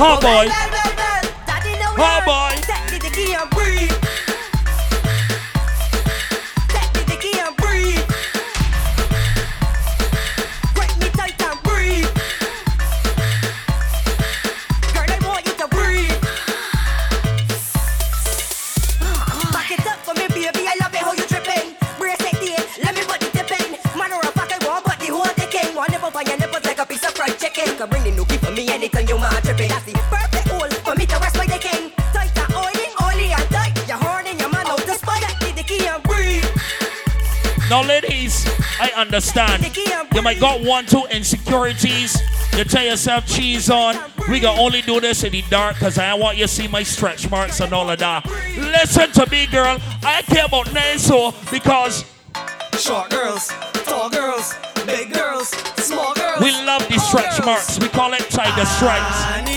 Oh, boy. Learn. boy. I understand. You might got one, two insecurities. You tell yourself cheese on. We can only do this in the dark because I want you to see my stretch marks and all of that. Listen to me, girl. I care about Nanso because Short girls, tall girls, big girls, small girls. we love the stretch marks. We call it tiger stripes.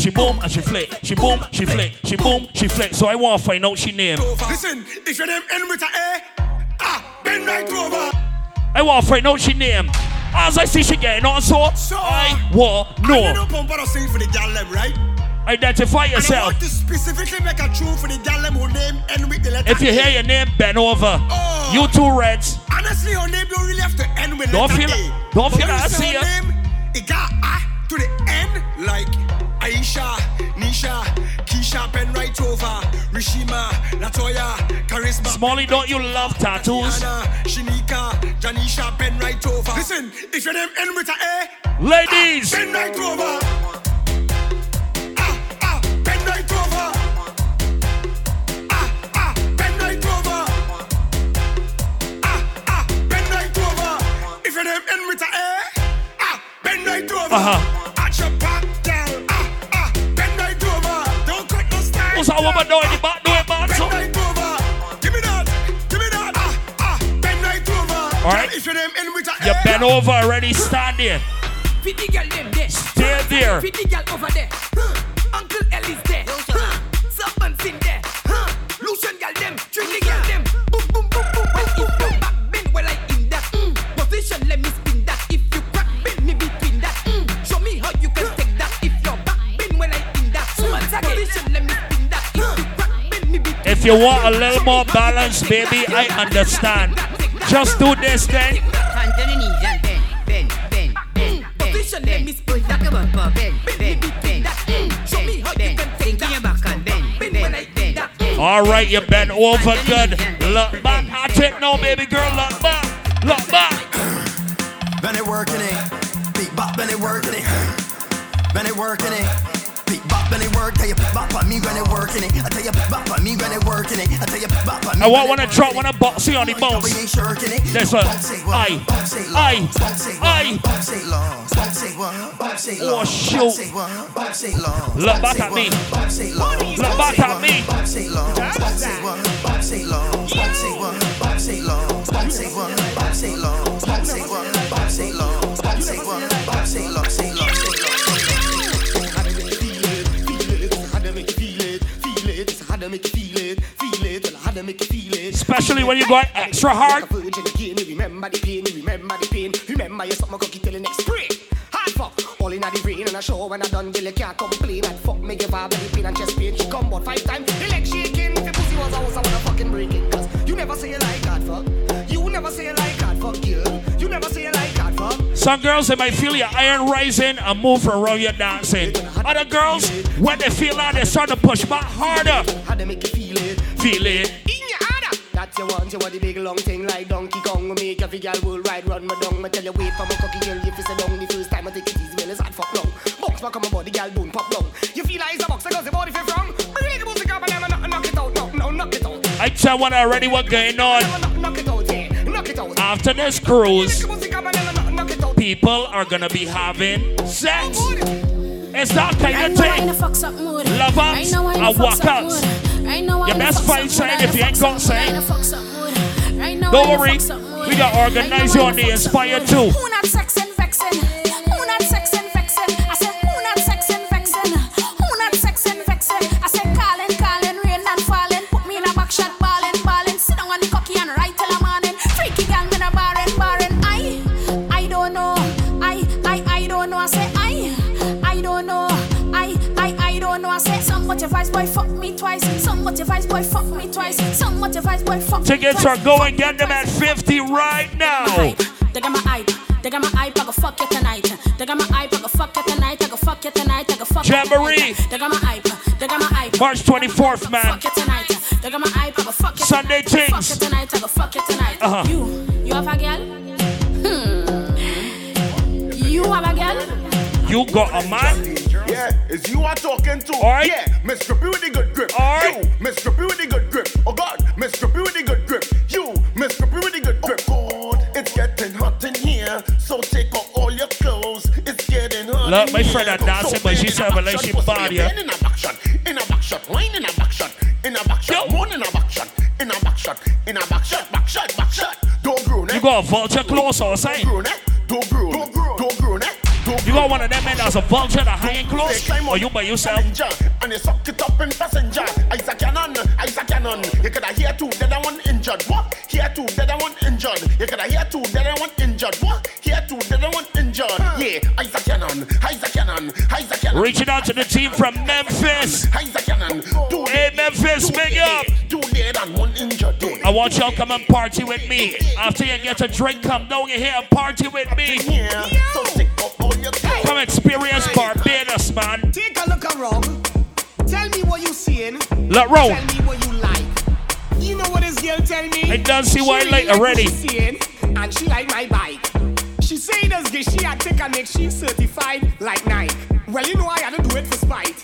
And she boom and she flick. She boom, she flick. She boom, she flick. So I want to find out she name. Listen, if your name end with a A, ah, bend right over. I want to find out she name. As I see she getting on, so I want I know pump out sing for the gal them, right? Identify And I yourself. want to specifically make a tune for the gal them who name end with the letter If you hear your name, bend over. Oh. You two reds. Honestly, your name don't really have to end with Don't letter feel- A. don't But feel when I see her name, it got A to the end, like Aisha, Nisha, Keisha, pen right over, Rishima, Latoya, Charisma. Smallie, don't you love tattoos? Anna, Shinika, Janisha, pen right over. Listen, if your name end with a A, Ladies. Penny cover. Ah ah, pen right over. Ah, ah, penny cover. Ah, ah, penny cover. If you name in with a eh, ah, pen right over. Ah, ah, no style. What's that woman doing? The back doing bad, Pen so. right over. Give me that. Give me that. Ah, ah, pen right over. All right. If your name end with a You A, bend over already, stand there. Fit the girl them there. Stay there. Fit the girl over there. Uncle Ellie's there. Huh. Serpent's in there. Lucian girl them. Treat the girl them. Bend. Show me how you can take your back and bend, bend, bend, bend. All right, you bent over good. Look back. I take no, baby girl. Look back. Look back. Been it working it. Big bop, been it working it. Been it working it. Work. Tell you bop on me when it working it. I tell you big bop on me when it working it. I tell you bop on me. I want one to drop one of boxy on the bones. This one. Aye. Aye. Aye. Oh, shoot. Look back at me. Look back at me. Especially when you go extra hard. Remember the pain, remember the pain. Remember you suck my cookie till the next spring. Hard fuck, all in the rain and a show when I done Billy can't complain. And fuck me give her belly pain and chest pain. She come about five times, the leg shaking. If your pussy was a house, I wanna fucking break it. Cause you never say you like Some girls they might feel your iron rising and move around your dancing. Other girls, when they feel that, they start to push back harder. How they make you feel it? Feel it. In your harder. That's you want, you want the big long thing like Donkey Kong. We make every girl will ride, run my dung. Me tell you wait for my cocky girl. If you sit down the first time, I take it easy, well it's hard fuck long. Box back on my body, girl, boom pop long. You feel like it's a box, because the body feel from. Bring the music up and then knock, knock it out, no, no, knock it out. I tell one already what going on. Knock it out, yeah, knock it out. After this cruise, people are gonna be having sex. It's that kind of thing. Love ups and wuk ups. Your best fight sign if you ain't got sign. Don't worry, we got organized you on the Inspire too. Some boy fuck me twice. Some motivice boy fuck me twice. Some motivice boy fuck Tickets are going, get them at 50 right now. They got my hype. They got my hype. I go fuck you tonight. They got my hype. I go fuck you tonight. I go fuck you tonight. I go fuck you Jamboree. tonight. They got my hype. They got my hype. March 24th, man. Fuck you tonight. They got my hype. I go fuck you Sunday tonight. things. Fuck you tonight. I go fuck you tonight. Uh-huh. You, you have a girl? You got a man? Yeah, is you are talking to. Alright. Yeah, Mr. B with the good grip. Alright. You, Mr. B with the good grip. Oh God, Mr. B with the good grip. You, Mr. B with the good grip. Oh God, it's getting hot in here. So take off all your clothes. It's getting hot. Look, my here. friend are dancing, but she's in a having back like shot, she bust me body, a yeah. bend In a back shot, in a back shot, wine in a back shot, in a back shot, more in a back shot, in a back shot, in a back shot, back shot, back shot. Don't groan, eh? You got a vulture close or something? Don't groan, eh? Don't groan, don't groan, You got one of them men that's a vulture that hanging close? Or you by yourself? And you suck it up in passenger. A cannon, a cannon. You coulda hear two, dead and one injured. What? Hear two, dead and one injured. You coulda hear two, dead and one injured. What? Hear two, dead and one injured. Yeah, ice a cannon, ice a cannon, ice a cannon. Reaching out to the team from Memphis. Ice a cannon. Two Hey, Memphis, big up. Two dead and one injured. I want y'all come and party with me. After you get a drink, come down here and party with me. So take off all your clothes. Come experience Barbados, man. Take a look around. Tell me what you seeing. Look round. Tell me what you like. You know what this girl tell me? I done see why I like already. Seeing, and she like my bike. She say this girl she had take a neck, she certified like Nike. Well, you know I had to do it for spite.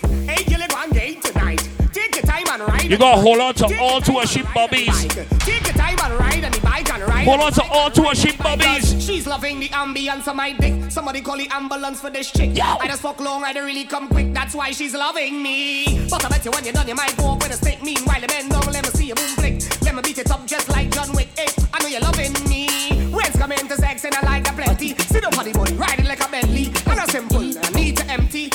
You gotta hold on to all two of sheep and ride on the bubbies. bike. Take your time and ride on the bike and ride. Hold on to all two of ride sheep the She's loving the ambience of my dick. Somebody call the ambulance for this chick. I just fuck long, I don't really come quick. That's why she's loving me. But I bet you when you're done, you might go with a stick. Meanwhile, the men down, let me see you boom flick. Let me beat it up just like John Wick. Hey, I know you're loving me. When's coming to sex and I like a plenty. Sit up on the body, ride it like a Bentley. And a simple, I need to empty.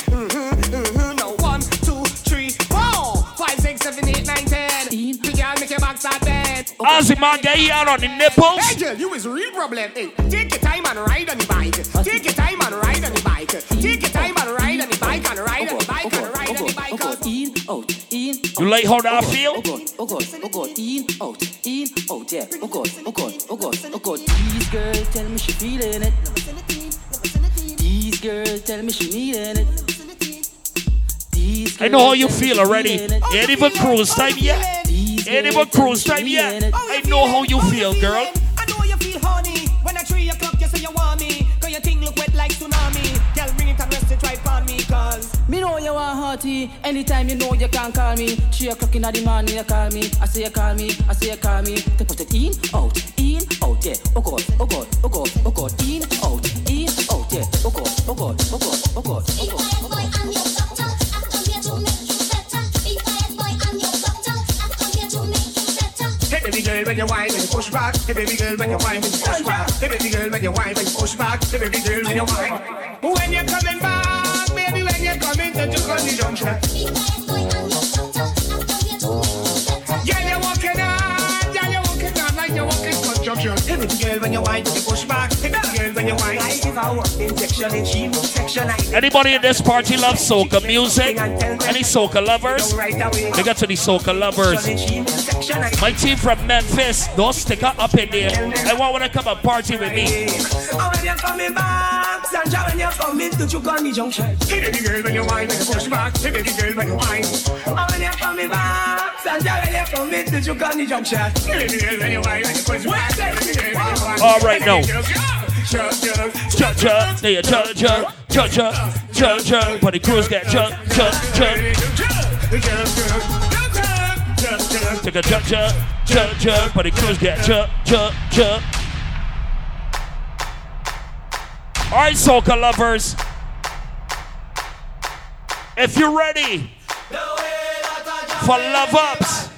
Girl, make your back start bend. Ozzy man, get you out on the nipples. Hey girl, you is real problem. Hey, take your time and ride on the bike. Take your time and ride on the bike. Take your time and ride on the bike and ride on the bike and ride on the oh oh oh bike. In, out, in, You like how that feel? Oh God, oh God, oh God, in, out, in, out, yeah. Oh God, oh God, oh God, oh God. These girls tell me she feeling it. These girls tell me she needing it. These I know how you girls tell me feel already. feeling it. Ain't even cruise time yet. Even cruise time yet. I know how you feel, girl. I know you feel horny when at 3 o'clock you say you want me. Cause your thing look wet like tsunami. Girl, bring it and rest it right on me, cause. Me know you want hearty. Anytime you know you can call me. Three o'clock in the morning you call me. I say you call me. I say you call me. To put it in, out, in, out, yeah. Oh God, oh God, oh God, oh God, in, out, in, out, yeah. Oh God, oh God, oh God, oh God, oh God. Baby girl, when you whine and push back. Baby girl, when you whine and push back. Baby girl, when you whine and push back. Baby girl, when you whine. When you're coming back, baby, when you're coming to Jukonji Junction. Yeah, you're walking on, yeah, you're walking on like you're walking construction. Hey girl, when you whine, you push back. Hey girl, when you whine. I give a work injection in she section. Anybody in this party love soca music? Any soca lovers? They got to the soca lovers. My team from Memphis, don't stick up up in there. I want when to come and party with me. Oh, when you're coming back, Sandra, when you're coming to Jukonji Junction. Hey, baby girl, when you whine, when you push back. Hey, baby girl, when you whine. Oh, when you're coming back, Sandra, when you're coming to Jukonji Junction. Hey, baby girl, when you whine, when you push back. All right, now. Cha cha, they a cha cha, cha cha, cha cha. But the crews get cha cha cha. Take a cha cha, cha cha. But the crews get cha cha cha. All right, soca lovers. If you're ready for love ups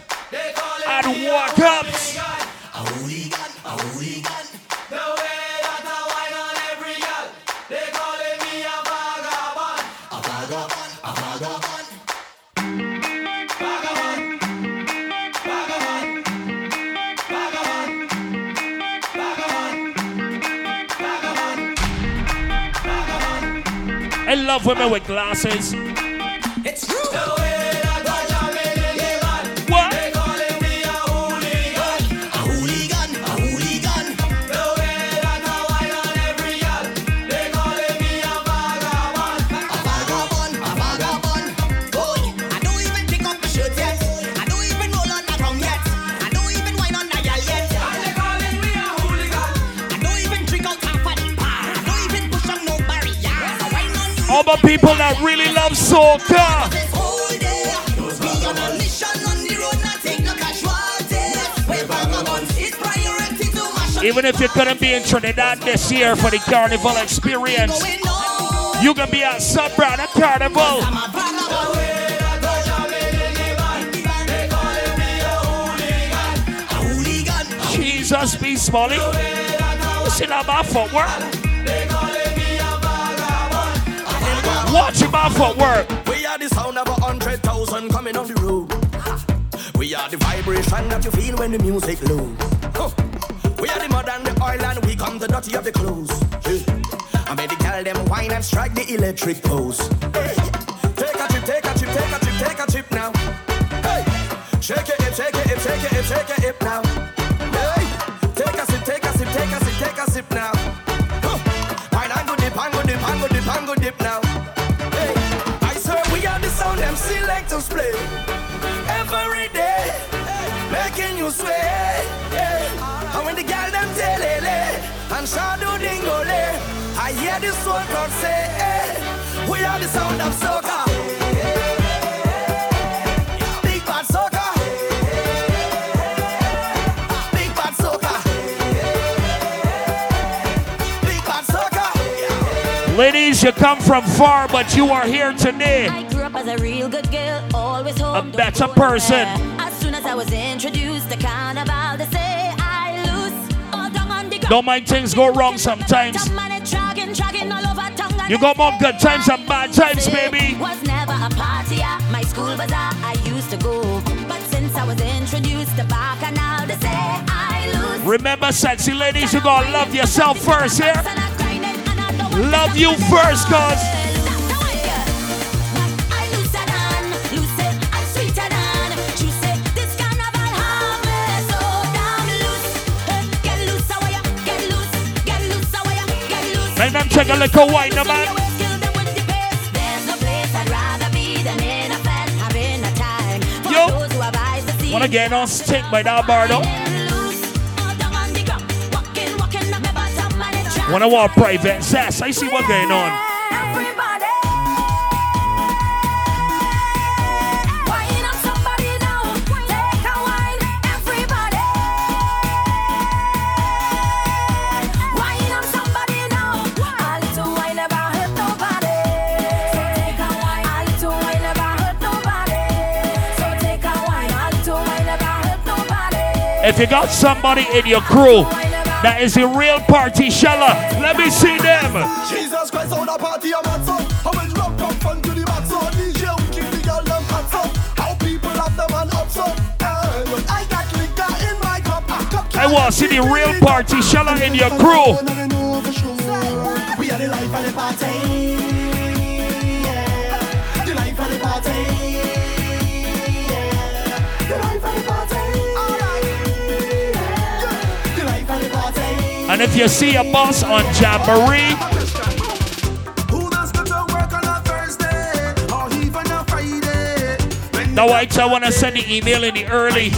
and wuk ups. I love women with glasses. It's true. People that really love soca. Even if you couldn't be in Trinidad this year for the carnival experience, you can be at Sunbrand Carnival. Jesus be. You see that my footwork? Watch your my work. We are the sound of a hundred thousand coming on the road. We are the vibration that you feel when the music low. Huh. We are the mud and the oil and we come the dirty of the clothes. Hey. I made the girl them wine and strike the electric pose. Making you sway. Yeah. And when the girl them tell it, and shadow dingole, I hear the soul crowd say, eh, we are the sound of soca. Big bad soca. Big bad soca. Big bad soca. Ladies, you come from far, but you are here today. I grew up as a real good girl, always home. A better person. Don't mind things go wrong sometimes. money dragging, dragging all over tongue. and You got more good times and bad times, baby. Was never a party my school bazaar. I used to go, but since I was introduced to Bacchanal, they say I lose. Remember, sexy ladies, you gotta love yourself first here. Love you first, cause be than in a flat, having a time. Yo. those who have eyes to see. Wanna get on stick by that Bardo? Wanna walk private sass? I see what going on. If you got somebody in your crew that is a real party sheller, let me see them. Jesus Christ, the party a mad son. How much rum come fun to the back. DJ keep the girl them hot. How people have the man up. Eh, I got liquor in my cup I want to see the real party sheller in your crew. And if you see a boss on Jamboree, the does go to work on a Thursday or even a Friday? When now I I want to send the email in the early.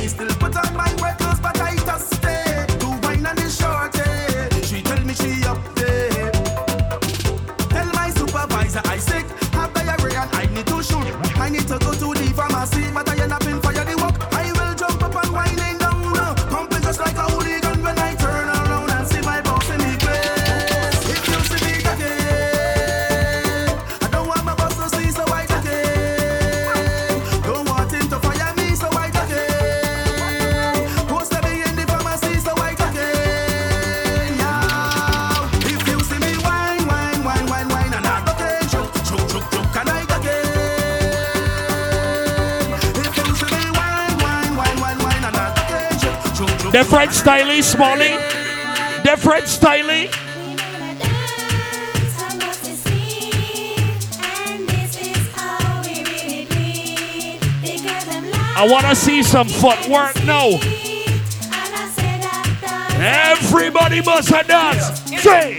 Different styling, Smallie. Different styling. I want to see some footwork now. Everybody must have dance. Say.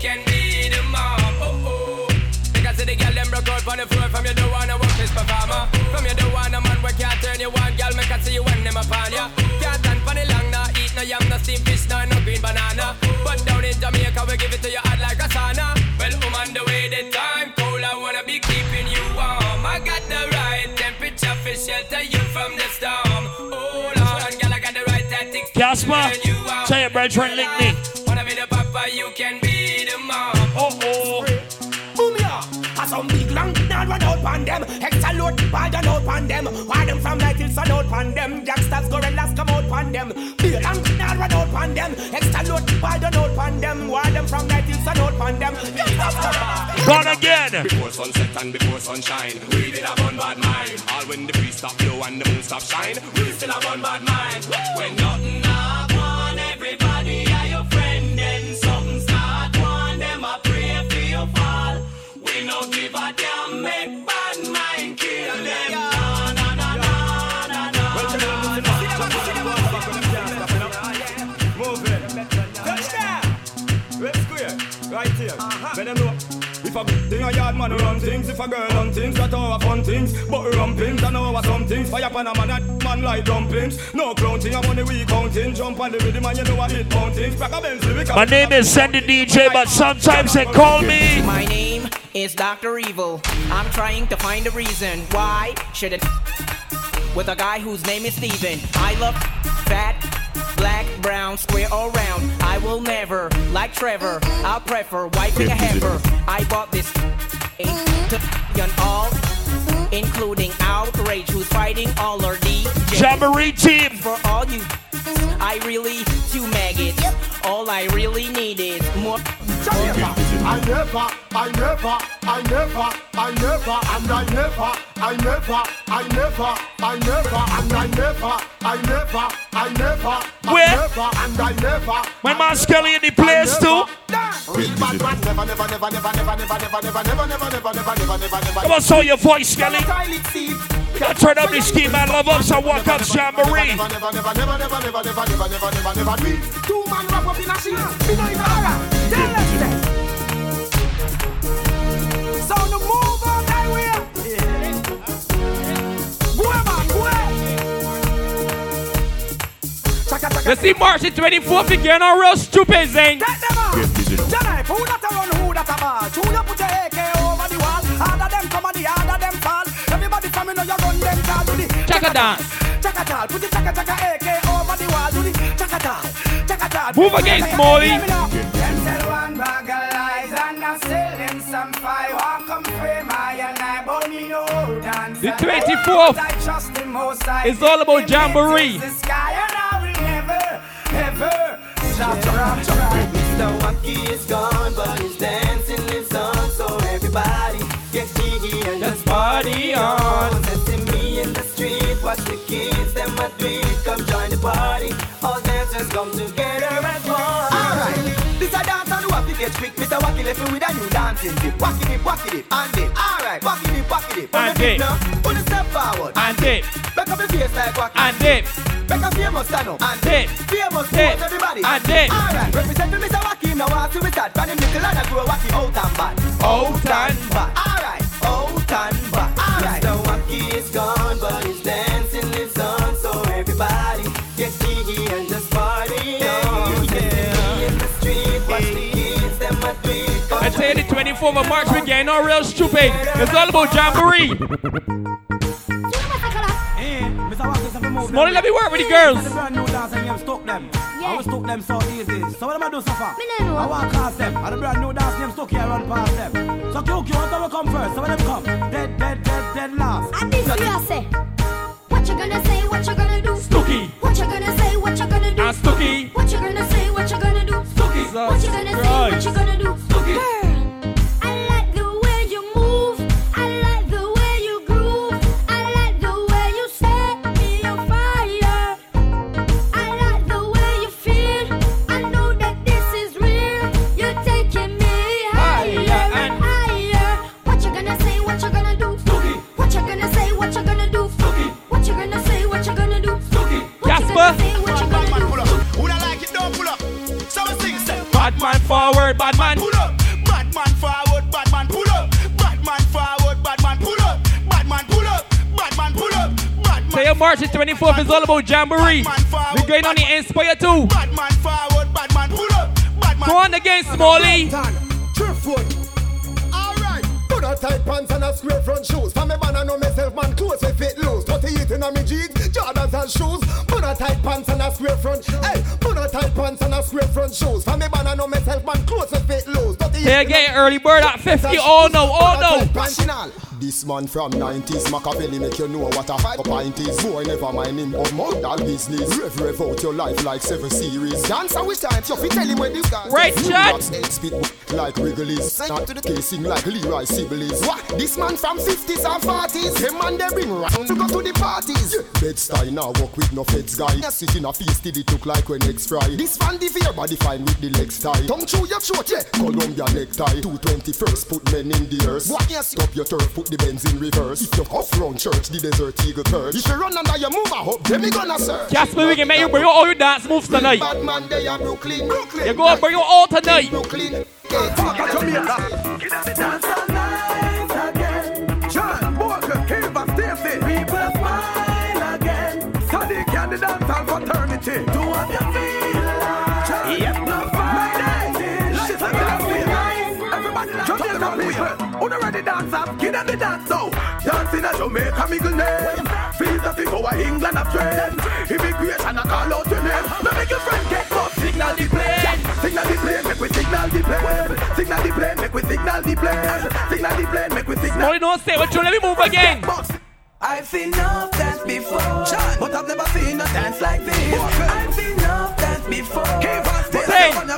Can be the mom. Oh oh, because the girl them broke out on the floor from you don't wanna work this performer. From you don't wanna man where can't turn you on, girl, make I see you when them upon ya. Can't stand for the long, nah, eat no yam, no steamed fish, no, no green banana. But down in Jamaica, we give it to you hot like a sauna. Well, woman, the way the time cold, I wanna be keeping you warm. I got the right temperature for shelter you from the storm. Oh, Hold on, girl, I got the right tactics. Casper, on. say it, brethren, link me. Wanna be the papa, you can be on them. Extra load and out on them. Why them from night till sun out on them. Gangsters gorillas come out on them. Big long now run out on them. Extra load and out on them. Why them from night till sun out on them. Gone again. Before sunset and before sunshine, we did have one bad mind. All when the breeze stop blow and the moon stop shine, we still have one bad mind. When nothing a thing a yard man run things, if a girl run things, that all fun things. But rumpings, I know what some things. Fire pan a man, a man like dumplings. No clownting, I'm on the week counting. Jump on the rhythm and you know I hit mountains. Back a Benz lyric. My name is Sandy DJ, but sometimes they call me. My name is Dr. Evil. I'm trying to find a reason why should it with a guy whose name is Steven. I love fat, black, brown, square or round. I will never, like Trevor, I'll prefer wiping a heifer. I bought this to on all, including outrage, who's fighting all our DJs. Jamboree team. For all you, I really two maggots. Yep. All I really need is more. I never, I never, I never, I never, I never, and I never, I never, I never, I never, and I never, I never, I never, I Where? and I never. My man Skelly in the place too. Come on, show your voice, Skelly. I turn up the scheme and love up some wuk up Jamboree. let's the move You see March 24th again on real stupid thing. Them who that a run, who that a march? Who you put your AK over the wall? Harder them come and the harder them fall. Chaka dance. Chaka tall, put the chaka chaka AK over the wall to the chaka tall, chaka tall. Move against Molly. Hear me now. Them tell one bag of lies and I sell them some fire. Walk come frame I and I but me no dance. The 24th I trust the most high. It's all about Jamboree. The sky and I will never, ever stop. Drop, drop. Mr. Wacky is gone, but his dancing lives on. So everybody get jiggy and just party on. Watch the kids, them a do it. Come join the party. All dancers come together as one. Alright, this a dance on the wacky get quick. Mr. Wacky left me with a new dancing dip. Wacky dip, wacky dip, and dip. Alright, wacky dip, wacky dip. And the dip dip. now. Put a step forward. And dip. Back up your face like wacky. And dip. Back up famous stand up. And dip. Famous Dip. everybody. And dip. Alright, represent me Mr. Wacky. Now I see we start. Pan him nickel and I grow wacky out and bad. Out and bad. Alright, out and bad. Tell you, the 24th of March, we getting all real stupid. Eh? It's all about Jamboree. Smallie, let me work with the girls. The brand new dance and them stuck them. I will stuck them so easy. So what am I do so far? I want cast them. And the brand new dance them stuck here run past them. So QQ, what time we come first? So when them come, dead, dead, dead, dead last. And this you say. What you gonna say? What you gonna do? Stooky. What you gonna say? What you gonna do? And Stooky. What you gonna say? What you gonna do? Stooky. What you gonna say? What you gonna do? Girl, forward, bad man. Pull up. Bad man forward, bad man pull up. Bad man forward, bad man pull up. Bad man pull up. Bad man pull up. Bad man. Say your March the 24th is all about Jamboree. We're going on the Inspire too. Bad man forward, bad man pull up. Bad man. Go on again, Smallie. True tight pants and a square front shoes. For me man, I know myself, man, clothes we fit loose. 38 in a me jeans, Jordans and shoes. Put a tight pants and a square front. Hey, put a tight pants and a square front shoes. For me man, I know myself, man, clothes we fit loose. 38 Here again, early bird at 50. All no, all oh, no. This man from 90s, Machiavelli make you know what a fight pint is. Boy, never mind him of modal business. Rev, rev out your life like seven series. Dancer with time, you fit tell him where this guy. Right, Chad. Spit like Wrigley's. Not to the casing like Leroy Sibbles. What? This man from 50s and 40s. Them man they bring round to go to the parties. Yeah. Bed style now walk with no feds guy. Sit in a feast till it look like when eggs fry. This fan the fear body fine with the legs tie. Tongue through your throat, yeah. Columbia necktie. 221st put men in the earth. What? Yes. Stop your turf, put the Benz in reverse. If you off round church, the desert eagle turn. If you run under your move, I hope them me gonna serve. Jasper, we can make you bring all your dance moves tonight. Bad man, they are Brooklyn. Brooklyn. You go and bring out all tonight. Brooklyn. Fuck a Jamaica. Get up the dance up? Get up dance now. Dancing at Jamaica, middle name. Feel that it go England of trend. Immigration, I call out your name. Now make your friend get up. Signal the plane. Signal the plane, make we signal the plane. Signal the plane, make we signal the plane. Signal the plane, make we signal. Smallie, don't say what you let me move again. I've seen enough dance before, but I've never seen a dance like this. I've seen enough dance before, but I've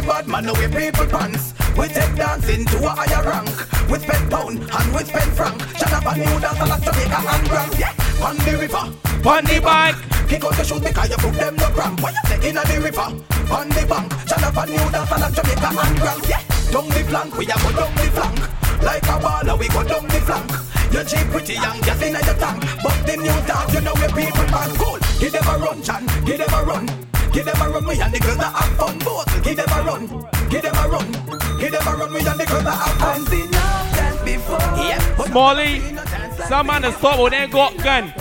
never and now we people pants. We take dancing to a higher rank. With pen pound and with pen frank. Shut up and new dance like Jamaica and Grand. Yeah, on the river, on the bike. Kick out the shoes because you put them no cramp. What you say in the river, on the bank. Shut up and new dance like Jamaica and Grand. Yeah, down the flank, we a go down the flank. Like a baller, we go down the flank. You cheap pretty young, just in your tank. But the new dance, you know we people man cool. Give them a run, Chan, give them a run. Give them a run, we and the girls that have fun. Both, give them a run, give them a run. Give them a run, we and the girls that have fun. I See now, dance before. Yeah. Smallie, some man has thought when they got gun.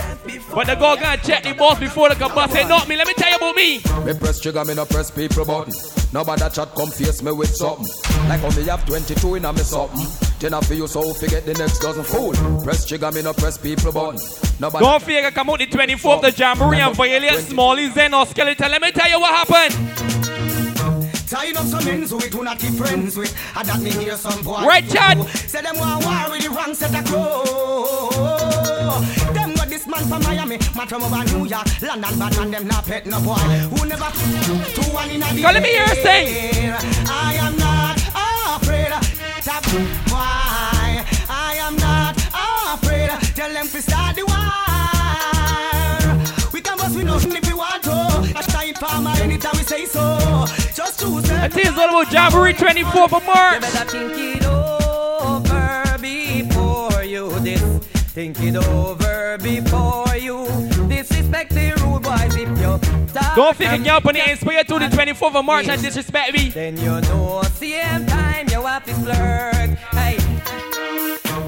But the go gonna check the boss before the can bust. Say, not me, let me tell you about me. Me press trigger, me no press people button. Nobody chat come face me with something. Like how me have 22 in a me something. Then I feel so forget the next dozen fool. Press trigger, me no press people button. Nobody Don't forget come out the 24th of Jamboree and violate Smallie Zen or Skeleton. Let me tell you what happened. Tying up some ends with who not keep friends with. I that me hear some boy. Right, Chad. Say them want war with the wrong set of crow. Them got this man from Miami, man from over New York, London, but and them not pet no boy. Who never two one in a let me hear you sing. I am not afraid. Tap why? I am not afraid. Tell them to start the war. We can bust with nothing if we want to. I time farmer anytime we say so. Just choose them. Think it's all about Jamboree 24th of March. You better think it over before you this. Think it over before you disrespect the rude boys if you talk Don't forget y'all on the inspire to the 24th of March and disrespect me. Then you know same time you have to flirt. Hey.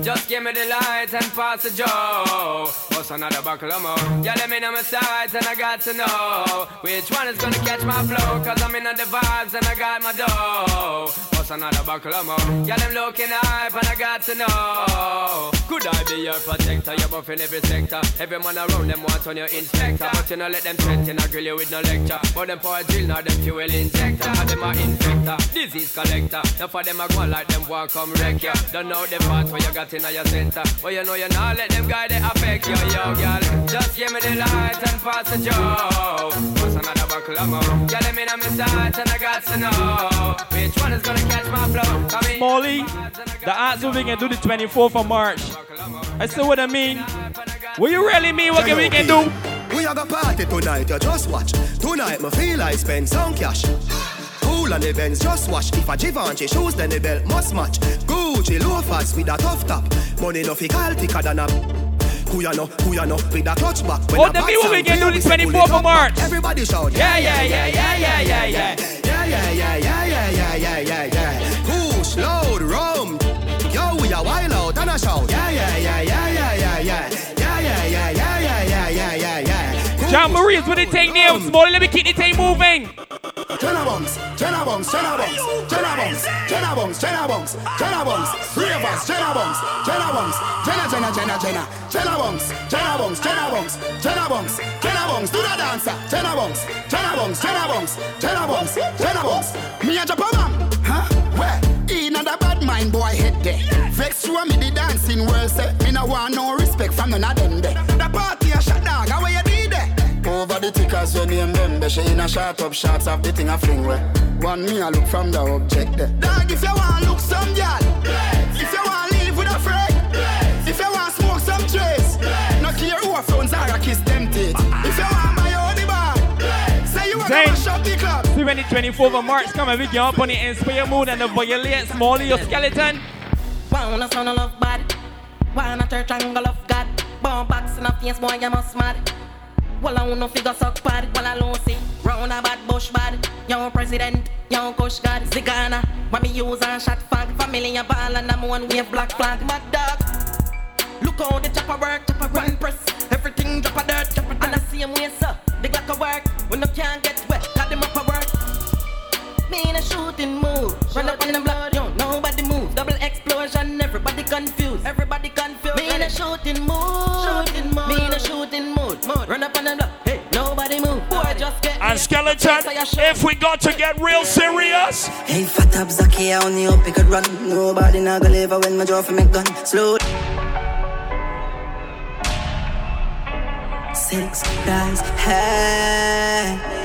Just give me the light and pass the joe. What's another buckle of more? Yeah, let me know my sides and I got to know which one is gonna catch my flow. Cause I'm in the vibes and I got my dough. Another buckle of more? Yeah, them looking hype and I got to know. Could I be your protector? You're buffing every sector. Every man around them wants on your inspector. But you know, let them threaten, I grill you with no lecture. But them for a drill, now them fuel injector. And them are infector, disease collector. Now for them, I go like them, walk come wreck ya. Don't know the part where you got in your center. But you know you not let them guy they affect you, yo, girl. Just give me the light and pass the joe. What's another buckle of more? Yeah, let me know my sights and I got to know which one is gonna catch my flow. Come. Molly, the answer we can do the 24th of March. I see what I mean. What you really mean? What can we can do? We are gonna party tonight, you just watch. Tonight, me feel I spend some cash. Cool on the Benz, just watch. If a Givenchy shoes, then the belt must match. Gucci loafers with a tough top. Money no fi call thicker than a. Who ya know, who ya know, with a clutch back. When Oh, the what we can do play, the we say pull 24th it of up. March. Everybody shout, Yeah, yeah, yeah, yeah, yeah, yeah, yeah. yeah, yeah, yeah, yeah, yeah, yeah, yeah, yeah. Push, load, rum. Yo, we are wild out and a shout. Yeah, yeah, yeah, yeah, yeah, yeah, yeah. Yeah, yeah, yeah, yeah, yeah, yeah, yeah, yeah, yeah. Jamboree is what they take now. Smallie, let me keep the thing moving. Tenor bounce, tenor bounce, tenor bounce, tenor bounce, tenor bounce, tenor bounce, tenor bounce, ravers, tenor bounce, tenor bounce, tenor tenor tenor tenor, tenor bounce, tenor bounce, tenor bounce, tenor bounce, tenor bounce, do the dancer, tenor bounce, tenor bounce, tenor bounce, tenor bounce, tenor bounce. Me a jump a bam, huh? Where? In a bad mind boy head there. Vex you me the dancing world say Me no want no respect from none of them there. The party a shot dog, you. Over the tickers when name them. They she in a shot up shots of the thing a fling where One me a look from the object there. Dog if you want look some girl If you want live with a friend. If you want to smoke some trace. Not care who a phones are a kiss them teeth. Ah. If you want my own the bar Say you want to Zane. mash up the club. See when the 24th of March come and we get up on the Inspire mood and the violate Smallie your skeleton. Wanna sound of love bad. Wanna third triangle of God. Bomb box in a face, boy, you must mad. Well, I wanna figure suck bad. Well, I don't see. Round a bad bush bad. Young president, young kush god. Zigana. When me use and shot fag. Familiar ball and I'm one wave black flag. Mad dog. Look how the chopper work, chopper run press. Everything drop a dirt, a dirt. And the same way, sir. The Glock a work. When you can't get wet, got them up a work. Me in a shooting mood. Run up on the block, yo, nobody move. Double explosion, everybody confused. Everybody confused. Me in a shooting mood. Shooting mood. Me in a shooting mood. mood. Run up on the block, hey, nobody move. Boy, just get And skeleton, if we got to get real serious, Hey, fat up Zaki, I only hope he could run. Nobody not gonna live when my draw for me gun. Slow. Six guys, hey.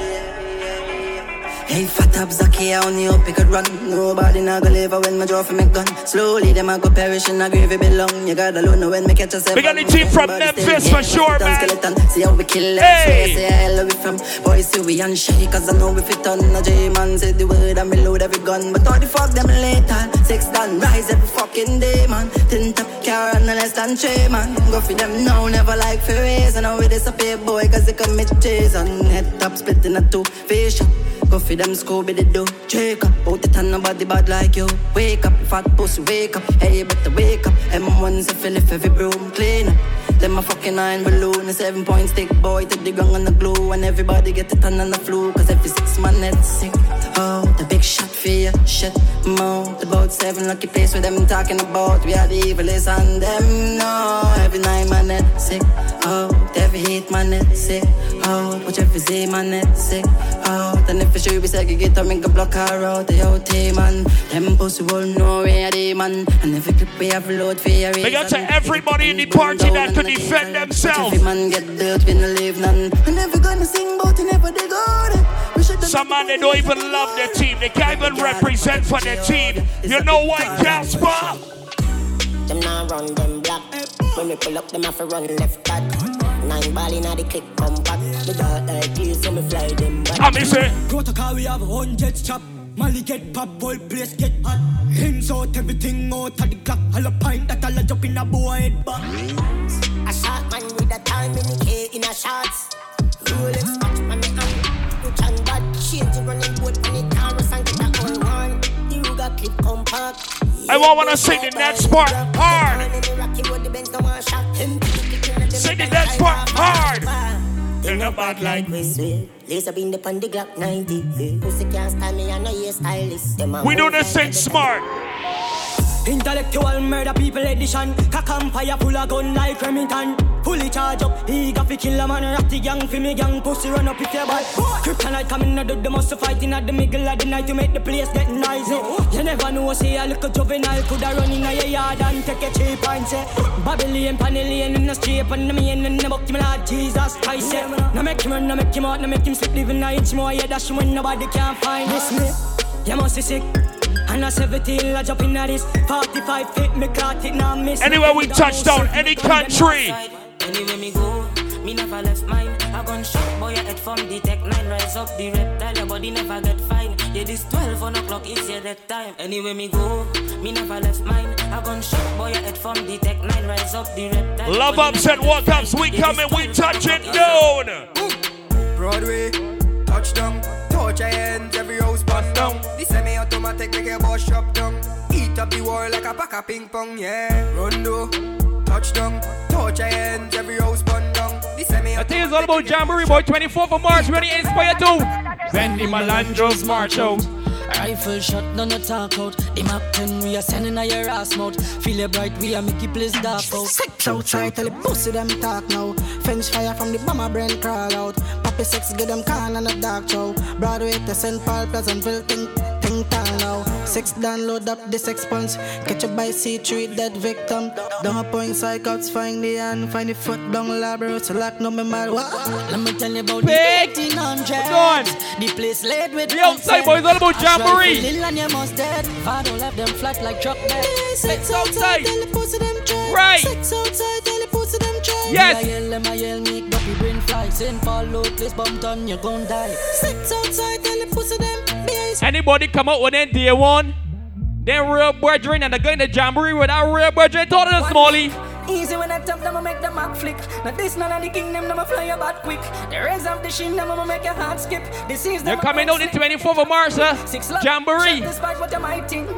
Hey, fat up Zaki, I only hope he could run. Nobody not gonna live when my jaw for me gun. Slowly, them I go perish in a grave belong. You gotta know when me catch yourself. We got the team from Memphis for sure, man. Skeleton. See how we kill them. Hey. Hey. Say I it from boys, see we and shy. Cause I know we fit on. A J man said the word and me load every gun. But all the fuck them later. Six done, rise every fucking day, man. Tint up car and less than three, man. Go for them now, never like for raise. And now we disappear, boy, cause they commit Jason. Head top split in a two fish. Go for them Scooby the do Drake up, out it and nobody bad like you. Wake up, fat pussy, wake up. Hey, better wake up. M1's a fill every broom clean up. A fucking iron balloon A seven point stick boy Take the gun and the glue. And everybody get it on the flu Cause every six man it's sick. Oh, the big shot for you Shit, mouth About seven lucky place where them talking about. We are the evilest and them no Every night my it's sick Oh, every hit my it's sick Oh, watch every Z my it's sick Oh, then if it's you be segregate I make a block her out The OT man Them pussy will know where they man. And every clip we have load for your Big up to everybody in the party that could defend themselves. Every man get dirt, we no leave none. And never gonna sing it, never they go there. We should Some man they don't even love their team. They can't even represent for their team. You know why, Casper? Them now run them black. When we pull up, them have to run left back. Nine ball in the click come back. Me dark like this, so me fly them back. I miss it. Protocol, we have hundred chop. Molly get pop, whole place get hot. Hands out, everything out of the clock. All a pint that all a jump in a boy head back. A shot man with a time in the K in a shots. Rolex I won't wanna sing the next part hard. Sing the next part hard. They're not bad like. Lace up in the pan the Glock 90. Pussy can't stand me, I know stylist. A We do this thing smart. Intellectual murder people edition. Cock and fire full of gun like Remington. Fully charge up, he got fi kill a man. The gang fi me gang. Pussy run up if you bad. Kryptonite coming out of the muscle fighting at the middle of the night to make the place get noisy. You never know, say a little juvenile coulda run in your yard and take a cheap and say Babylon, Panellian in the street and the man in the book, me Lord Jesus Christ. Yeah. Now make him run, now make him out, now make him slip, living a inch more. Yeah, that's when nobody can find this me. You must be sick. And a 17, I jump in at this 45 feet, me caught it, now miss Anywhere we touch down, any country. Anywhere me go, me never left mine. I gun shot boy, your head from the tech nine. Rise up the reptile, your body never get fine. Yeah, this 12 on o'clock is your that time. Anywhere me go, me never left mine. I gun shot boy, your head from the tech nine. Rise up the reptile. your Love body ups and wuk ups, we coming, we touch it down. Broadway, touchdown, touch your hands, every house bust down. The semi-automatic make your boss shop down. Eat up the world like a pack of ping pong, yeah. Rondo, touchdown, touch your hands, every house bust down. The semi I think it's all about Jamboree Boy 24th of March, ready Inspire 2. Bendy Malandro's March out. Rifle shot, none of talk out. The map 10, we are sending a your ass mouth. Feel it bright, we are make it place dark out. Sex outside, tell the pussy them talk now. French fire from the bomber brain crawl out. Poppy sex, get them can and a dark show. Broadway to St. Paul, Pleasantville, think, think town now. Sex download up the six expense. Catch a by C3, dead victim. Down a point, psychots, find the hand, find the foot down labor. So lock no mad. What? Let me tell you about Big. the 1800s. What's on? The place laid with The outside boys, all about Jamboree. Lil and you must dead. Father left them flat like truck bed. Sex outside. tell the pussy them. Right. Outside, tell the pussy them. Yes. Me a yell, them a yell, make ducky brain fly. St. Paul, load, place bump on, you gon' die. Sex outside, tell the pussy them. Anybody come out with them day one? Then real brethren and the guy in the Jamboree without real brethren told us Smallie. Easy when I tap them, I make them act flick. Now this none of the kingdom, them a fly about quick. The raise of the shin, them a make your heart skip. This is They're coming out the 24th of March, sir. Six love, Jamboree. Despite what you might think.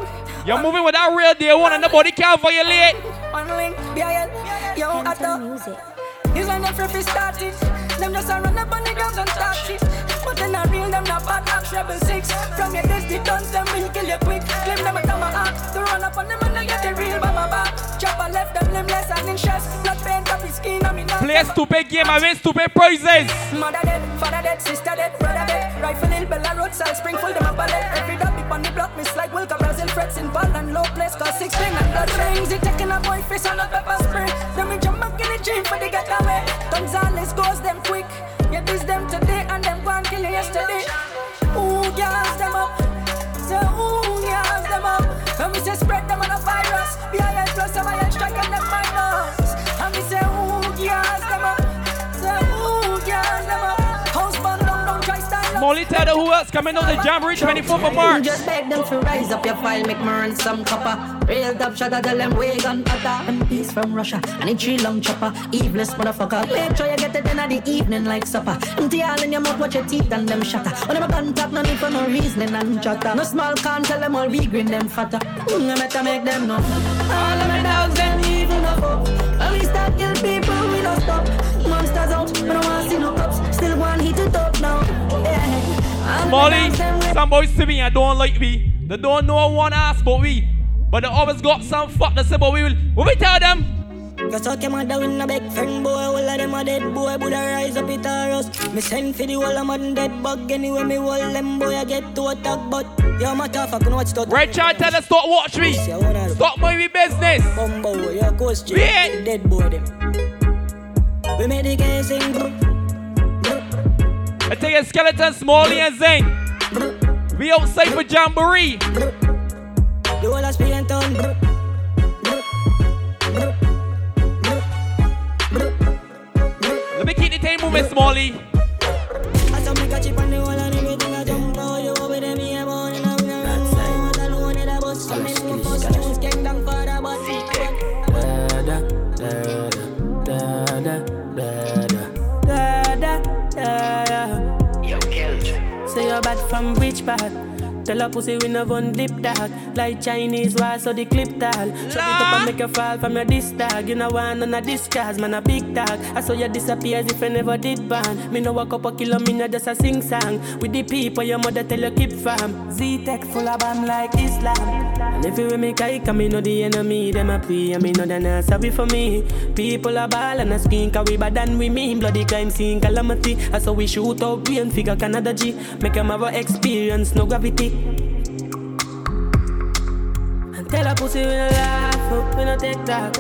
You're moving without real day one and nobody can violate. One link, yeah, yo, at the. This one the free start. Them just a run up on the ground and shit. But then I real them not bad act rebel six. From your dusty guns, them will kill you quick. Claim them a act. To run up on them and I get the real by my back. Chopper left them limbless and in stress. Blood paint up his skin, I mean not. Play stupid game and win stupid prizes. Mother dead, father dead, sister dead, brother dead. Rifle hill, Bella Road, Sal Spring, full them up a lead. Every dog big on the block, miss like Wilka, Brazil, frets in ball and low place, cause six spring and blood rings. It taking a boy face on a pepper spray. Then we jump back in the gym for the getaway. Gonzales goes them quick. Yeah, this them today and them gone kill yesterday. Ooh, gas them up. so ooh, gas them up. And we say, spread them on a virus. Be a plus, I'm a strike and them minus. And we say, ooh, tell the who else coming on the Jamboree 24th of March. Just beg them to rise up your file, make me run some copper. Real top shot, tell them we gun. And peace from Russia, and it's tree long chopper. Eveless motherfucker. Make sure you get it in the evening like supper. Empty all in your mouth, watch your teeth and them shatter. When them a contact, no need for no reasoning and chatter. No small can tell them all we green them fatter. Mm, I better make them know. All of my dogs, them evil no fuck. When we start kill people, we don't stop. Monsters out, but don't want to see no cops. Still one hit it up now. Yeah. Molly, some boys to me and don't like me. They don't know one ass but we. But they always got some fuck to say but we will. What we tell them? Cause out your mother with a big friend boy All of them a dead boy Buddha rise up it a us Me send for the whole of dead bug Anyway me hold them boy I get to attack But yo matter fuck no watch that Red Chart tell us stop watch me Stop my business Bumbo your ghost. Dead boy them We made the game sing I take a skeleton, Smallie and Zane. We outside for Jamboree. Of Spain town Let me keep the time moving, Smallie. bad. Tell a pussy we never dip that. Like Chinese wall so the clip tall. Shut it up and make you fall from your disc dog You know one on a discard, man a big tag. I saw you disappear as if you never did ban Me no walk up a kilo, me no just a sing song. With the people your mother tell you keep fam Z-Tech full of bam like Islam. And if you make I come, me know the enemy Them a pray. And me know they not sorry for me. People a ball and a skin Cause we bad than we mean. Bloody crime scene calamity. I saw we shoot out brain figure Canada G. Make them have experience, no gravity. and tell a pussy we no laugh up, we no take talk.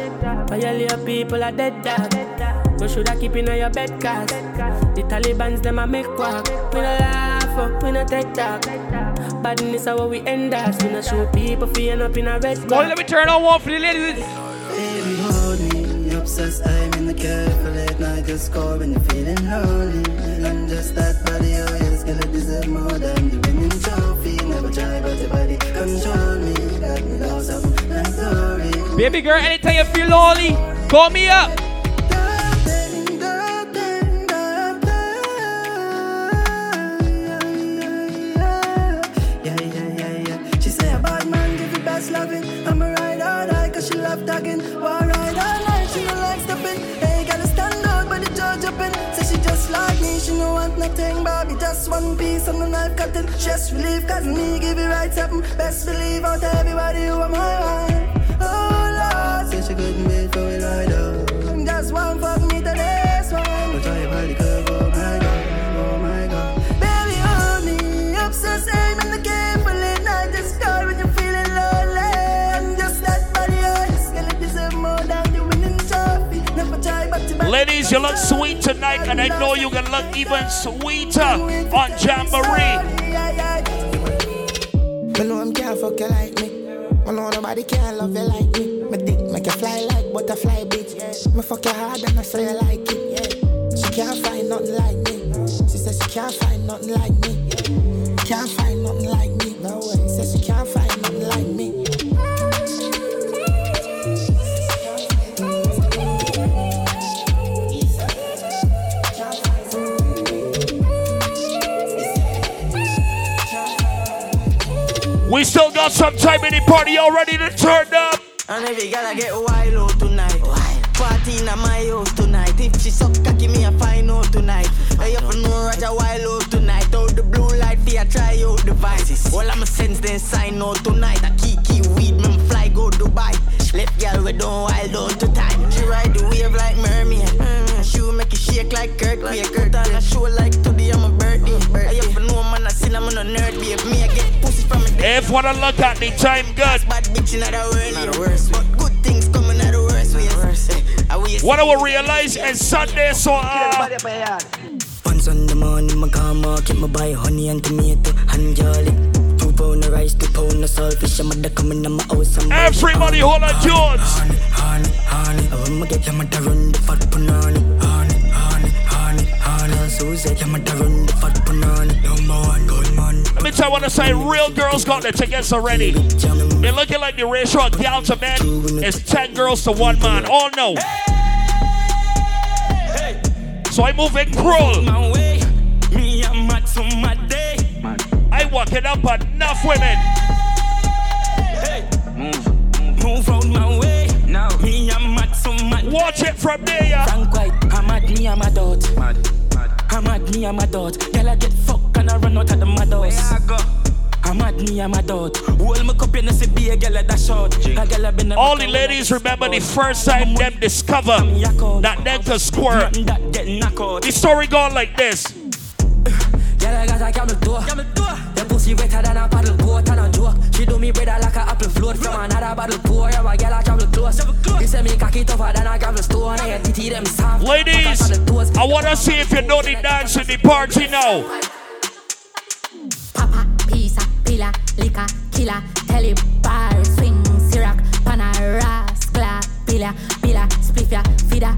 Violate people are dead dog. You shoulda keep in your bed cause the Taliban's them a make walk. We no laugh up, we no take talk. Badness is how we end us. We no show people feeling up in a red Boy, let me turn on one for the ladies. Baby, hold me. Obsessed, I'm in the car for late night. Just call when you're feeling lonely. And just that body, oh yes, gonna deserve more than the winning trophy. Never try, but your body control me. Baby girl, anytime you feel lonely, call me up. Nothing. Bobby just one piece on the knife cutting. Stress relief cause me give you right something. Best believe out everybody are my wife. Oh Lord, say she couldn't wait for it right out. Ladies, you look sweet tonight, and I know you can look even sweeter on Jamboree. Know him can't fuck you like me. Know nobody can love you like me. Dick make you fly like butterfly, bitch. Me fuck you hard and I say you like it. She can't find nothing like me. She says she can't find nothing like me. Can't find nothing like me. Says she can't find nothing like me. We still got some time in the party. Y'all ready to turn up? And if you gotta get wild tonight. Party in my house tonight. If she suck cocky me a find out tonight. You for know Roger wild out tonight. Out the blue light for try out devices All I'ma sense then sign out tonight. I kiki weed me fly go Dubai. Left girl we don't wild out to time. She ride the wave like mermaid. Mm, She will make you shake like Kurt Wake Put on a show like today I'm a Hey you for know man I sin I'm on a nerd babe. Me I get If wanna look at the time, good. Bad bitch in the world Not the worst But good things coming out the worst ways I will What I will realize is Sunday, so uh, Once on the morning, my car market, my buy honey and tomato and jolly. Two pound of rice, two pound of saltfish, I'm a coming in my house. I'm everybody hold on Jones. Honey, honey, oh, I'ma get them to run the fat punani. Honey, honey, honey, honey. So say, I'm run the fat punani. No more times I want to say real girls got the tickets already. They're looking like the ratio of gal to men is 10 girls to one man. Oh, All know. So I move it cruel. Me a mad to my day. I walk it up enough women. Move out my way. Now me a mad to my Watch it from there, yeah. Frank White, I'm at me, I'm a dot. Mad, mad. I'm at me, I'm a dot. Girl, I get fucked and I run out of the mad house. I'm at me, I'm a dot. Hold my cup, you know, see be a girl that short. A girl I been a All the ladies remember the first time them discover that them could squirt. The story gone like this. Girl, I got a camel door. The pussy wetter than a paddle boat and a joke. She do me brother like a apple float from another bottle pour. Yeah, my girl, I travel close. You say me cocky tougher than a gravel stone. I titty them soft. Ladies, I want to see if you know the dance in the party now. Papa, pizza, pila, liquor, killer, telly bar, swing, syrup, panaras, gla, pila, pila, spliffia, fida.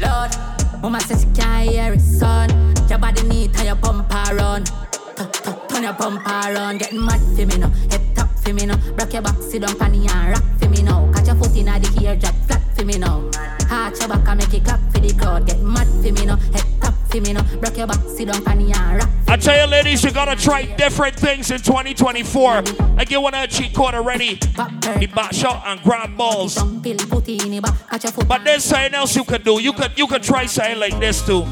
Lord, oh mama says she can't hear it, son. Your body need to your bumper run. Tu- tu- Turn your bumper run, get mad for me now. Head top for me now. Rock your back, sit down, panny and rock for me now. Catch your foot in the ear, drop flat for me now. Arch your back and make it clap for the crowd. Get mad for me now. Head for me now. Rock your back, sit down, panny and rock. I tell you, ladies, you gotta try different things in 2024. I get one of the cheat code already. The back shot and grab balls. But there's something else you could do. You could you could try something like this too.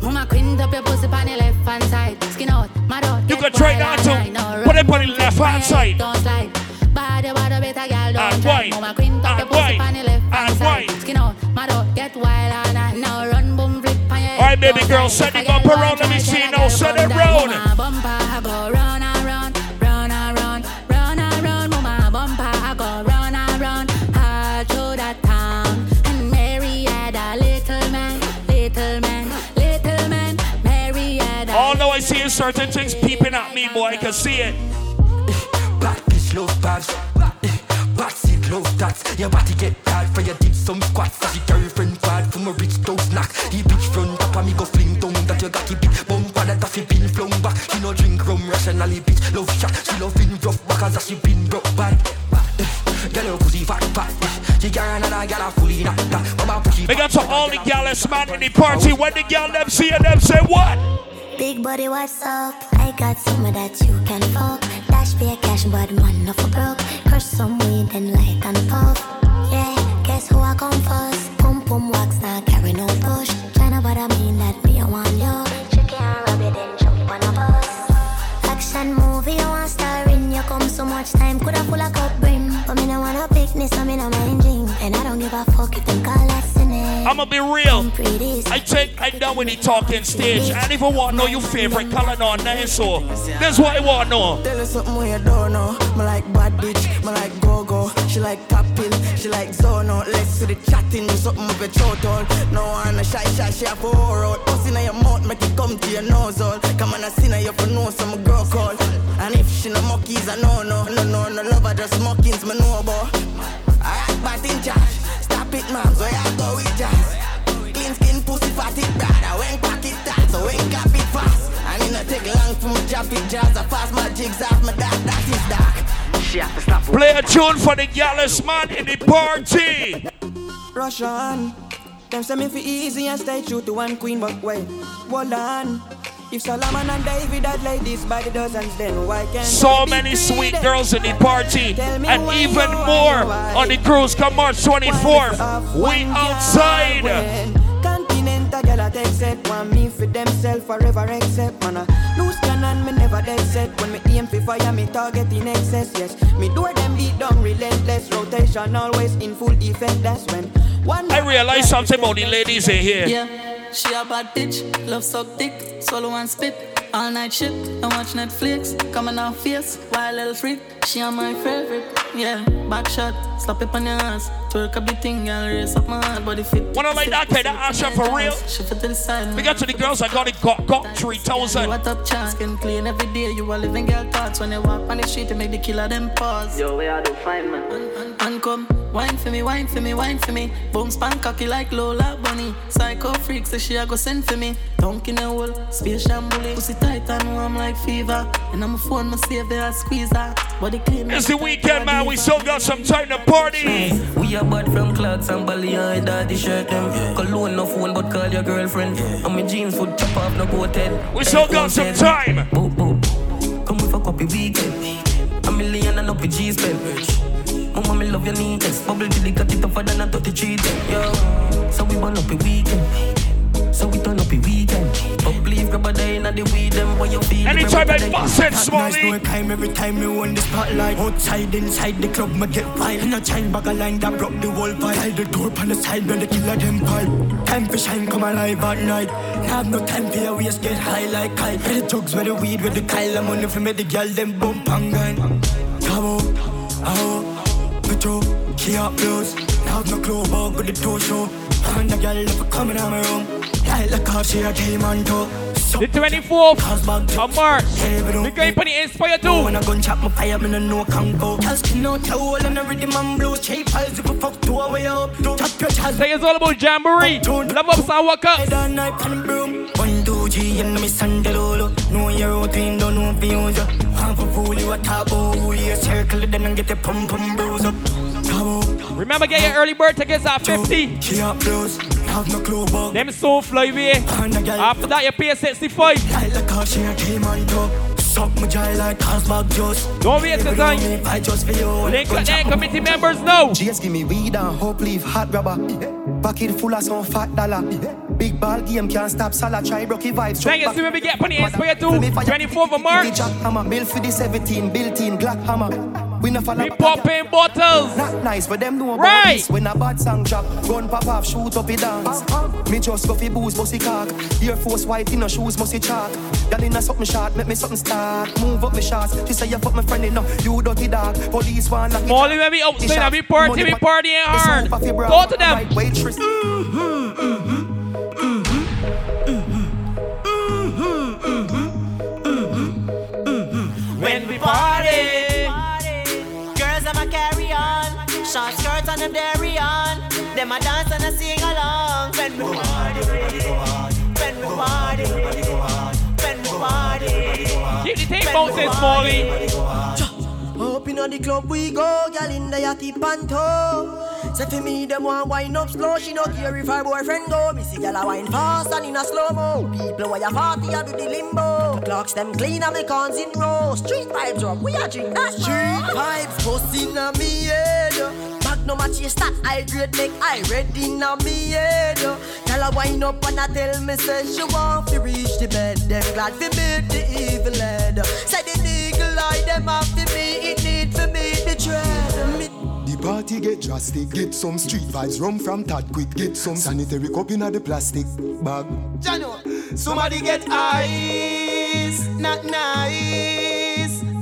Mama quint up your pussy on the left hand side. Skin out, mad out. You can try that too. Put it on the left hand side. Body, body, better girl, don't try. Mama quint up your pussy on the left hand And side. wine. Skin out, get wild night. Now run, boom, flip on your All right, baby girl, set a up around. Let me see now. Set it round. Bumper, go round and round, round and round, round and round. Mama bumper, go round and round, all through the town. And Mary had a little man, little man, little man. Mary had a oh, know I see certain things peeping at me, boy. I can see it. Bad seat love tats. Your body get bad for your dip some squats. As your girlfriend bad for my rich toast knock. The bitch front up and me go fling down that you got the big bumper that a fi pin flung back. She no drink rum rationally bitch love shot. She love in rough back as she been broke bad. Girl your pussy fat fat. She carry another girl a fully knocked that. Mama push it. Big up to all the gals, man, in the party. When the gal them see it, them say what? Big body, what's up? I got some that you can fuck. Dash pay cash, but man, no for broke. Some weed and light and puff. Be real. I take I done with the talking stage. I don't even want to know your favorite color no nothing so. That's what I want to know. Tell her something where you don't know. Me like bad bitch, me like go go. She like pop pill, she like zone out. Let's see the chatting, something with your throat all. No one a shy shy, she have four out. Puss in your mouth, make it come to your nose all. Come on, I see now you for know some girl call. And if she no monkeys, I know no, no no no love her just mockings, me know about. Alright, but in charge. It, man. So I go with jazz. Clean skin, pussy, fatty, brother. When pack it tight, so when cap it fast. And it not take long for me drop it jazz. I pass my jigs off my dark, that is dark. She have to stop. Play a tune for the gals, man, in the party. Rush on. Them say me fi easy and stay true to one queen, but wait, hold on. If Solomon and David had like this by the dozens, then why can't So many sweet girls in the party, and even more why? on the cruise. Come March 24th, we outside. Continental girl I take set Want me for themself forever except Man a loose cannon me never dead set When me aim for fire me target in excess Yes, me door them beat down relentless Rotation always in full effect That's when one I realize something about the ladies in here. Yeah, she a bad bitch, love suck dick, swallow and spit, all night shit, and watch Netflix, coming off face, wild little freak, she a my favorite, yeah, back shot, slap it on your ass, twerk up the thing, girl, raise up my heart, body fit. Wanna like that kind of action for real? Shift it to the side, We got to the girls I got it got, got 3000. What up, chance, skin clean every day, you a living girl thoughts, when you walk on the street, you make the killer them pause. Yo, where are the fine man? And come, Wine for me, wine for me, wine for me. Boom span cocky like Lola Bunny. Psycho freak, so she a go send for me. Dunk in a hole, space shambuli. Pussy tight and warm like fever. And I'm a phone, my save there, I squeeze her. Body clean. It's the weekend, man. We still got some time to party. We are bad from clothes and belly and daddy shirt them. Cologne no phone, but call your girlfriend. And my jeans would chop off no go head. We still got some time. Boop, boop. Come with a copy weekend. A million and up with G spend. Mama, me love your neatness. Bubble till it got it tougher than a 33 ten. Yo, so we burn up a weekend. So we turn up a weekend. But believe grab a day in the weed them what you feel. Anytime I bust it, Smallie. No time every time me won the spotlight. Outside, inside the club, me get vibe. In a chain bag a line that broke the whole vibe. Tell the door on the side where the killer them pipe. Time for shine, come alive at night. Have no time for your waist, get high like kite. Where the drugs, where the weed, where the Kyle, I'm money for me, the girl, them bump and gun. Come on, oh, Petro, she up close. Have no clue about with the toe show. And the girl, if coming out my room. Like the car, she a came on top. The 24th of March. We're going for the Inspire 2. When I gun chop my fire, no know can go. Skin out towel and a rhythm and blow. Shape piles if you fuck two away up. Tap your chest. Say it's all about Jamboree. Love up and wuk up. Head on knife and broom. One, two, G, and me sandalolo. Know your routine, don't know if you use it. One for fool, you a taboo. You circle it then and get the pum pum bruise up. Remember, get your early bird tickets at 50. She up close. Have no clue about. Them so fly away. After that, you pay 65. Like the car, she came on top. Suck my jaw like Cosmog just. Don't waste the time. I just for you. Link up there, committee members now. Just give me weed and hope leave hot rubber. Pocket full of some fat dollar. Big ball game can't stop Salah. Try Rocky vibes. Thank you, see when we get on Inspire 2. 24th of March. Jack hammer, bill for the 17, built in Glock hammer. We no follow We popping bottles. Not nice, but them know about Right. this. When a bad song drop, gun pop off, shoot up it dance. Me just go fi booze, bossy cock. Air Force white in a shoes, musty chalk. Girl in a something short, make me something start. Move up me shots. She say you fuck my friend enough. You dirty dog. Police want lock it Molly, up. when we outside, The we party, money we back. partying hard. sound of your bra. Go to them. Right waitress. When we party, short skirts and them dairy on. Them a dance and a sing along. When we party, when we party, when we party. Keep the tape bouncing, Smallie. Up inna the club we go, girl in the yachty panto. Say for me, them want wine up slow. She no care if her boyfriend go. Me see girl a wine fast and in a slow mo. People where you party a do the limbo. Clocks them clean and me cons in row. Street vibes up, we a drink that street vibes. Bust inna me head. Back no match your stat, I grade make I red inna me head. Girl a wine up and I tell me say she want to reach the bed. Them glad fi meet the evil head. Say the eagle eye them have to me, it need for me the dread. Me The party get drastic. Get some street vibes. Rum from Tad quick. Get some sanitary cup in the plastic bag. Jano, somebody get ice, not nice.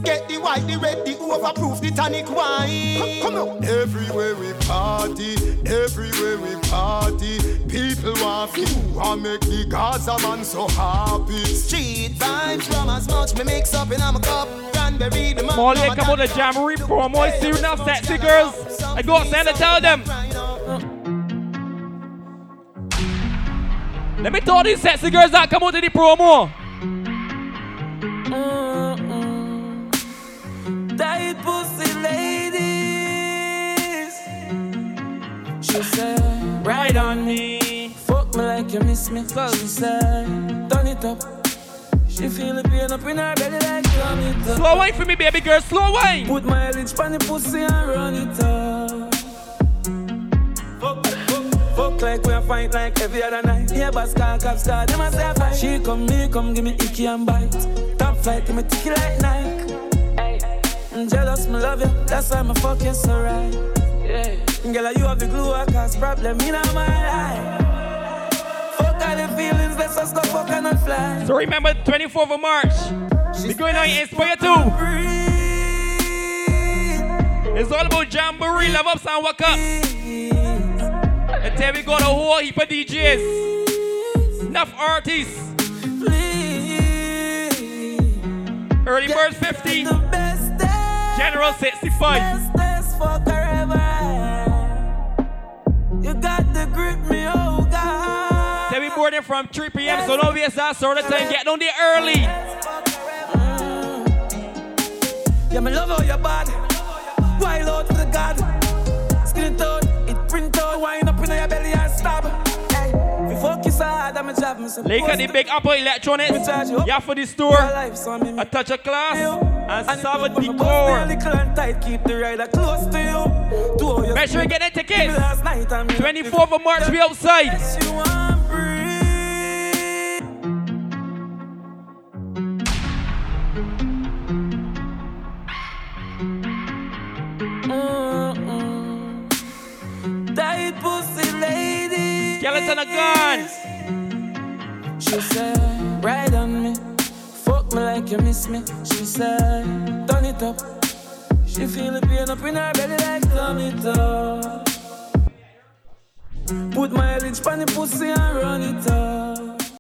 Get the white, the red, the overproof, the tonic wine. Come on. Everywhere we party, everywhere we party, people want you and make the Gaza man so happy. Street vibes from as much me mix up in a cup. Cranberry, the man. Molly, come on the Jamboree promo. It's serious now, sexy girls. I go outside and tell them. Let me tell these sexy girls that come out to the promo. She said, ride on me. Fuck me like you miss me. So she said, turn it up. She feel the pain up in her belly like turn it up. Slow wine for me, baby girl. Slow wine. Put my lips on the pussy and run it up. Fuck, fuck, fuck like we a fight like every other night. Yeah, but scar cap star, them a say I fight. She come, me come, give me icky and bite. Top flight, give me ticky like Nike. I'm jealous, me love you, that's why me fuck you so right. Yeah. Girl, you have the glue, I cause problem in my life. Fuck all the feelings, let's just go fuck and fly. So remember, 24th of March. We're going on Inspire 2. It's all about Jamboree, love ups and wuk up. And then we got a whole heap of DJs. Enough artists. Early bird 50. General 65 for forever. Boarding oh from 3 p.m., so don't be as so the time get on there early. Mm. Yeah, me love all your bad. Wild out to the God. Skin it out, it print out, wind up in your belly and stab. Lake at the big Apple Electronics. Yeah, for the store. A touch of class. And Sava Decor. The rider close to you. To Make sure you get the tickets. 24th of March, we outside. Tight pussy lady. Skeleton of guns. She said, ride on me. Fuck me like you miss me. She said, turn it up. She feel the pain up in her belly like turn it up. Put my lips on pussy and run it up.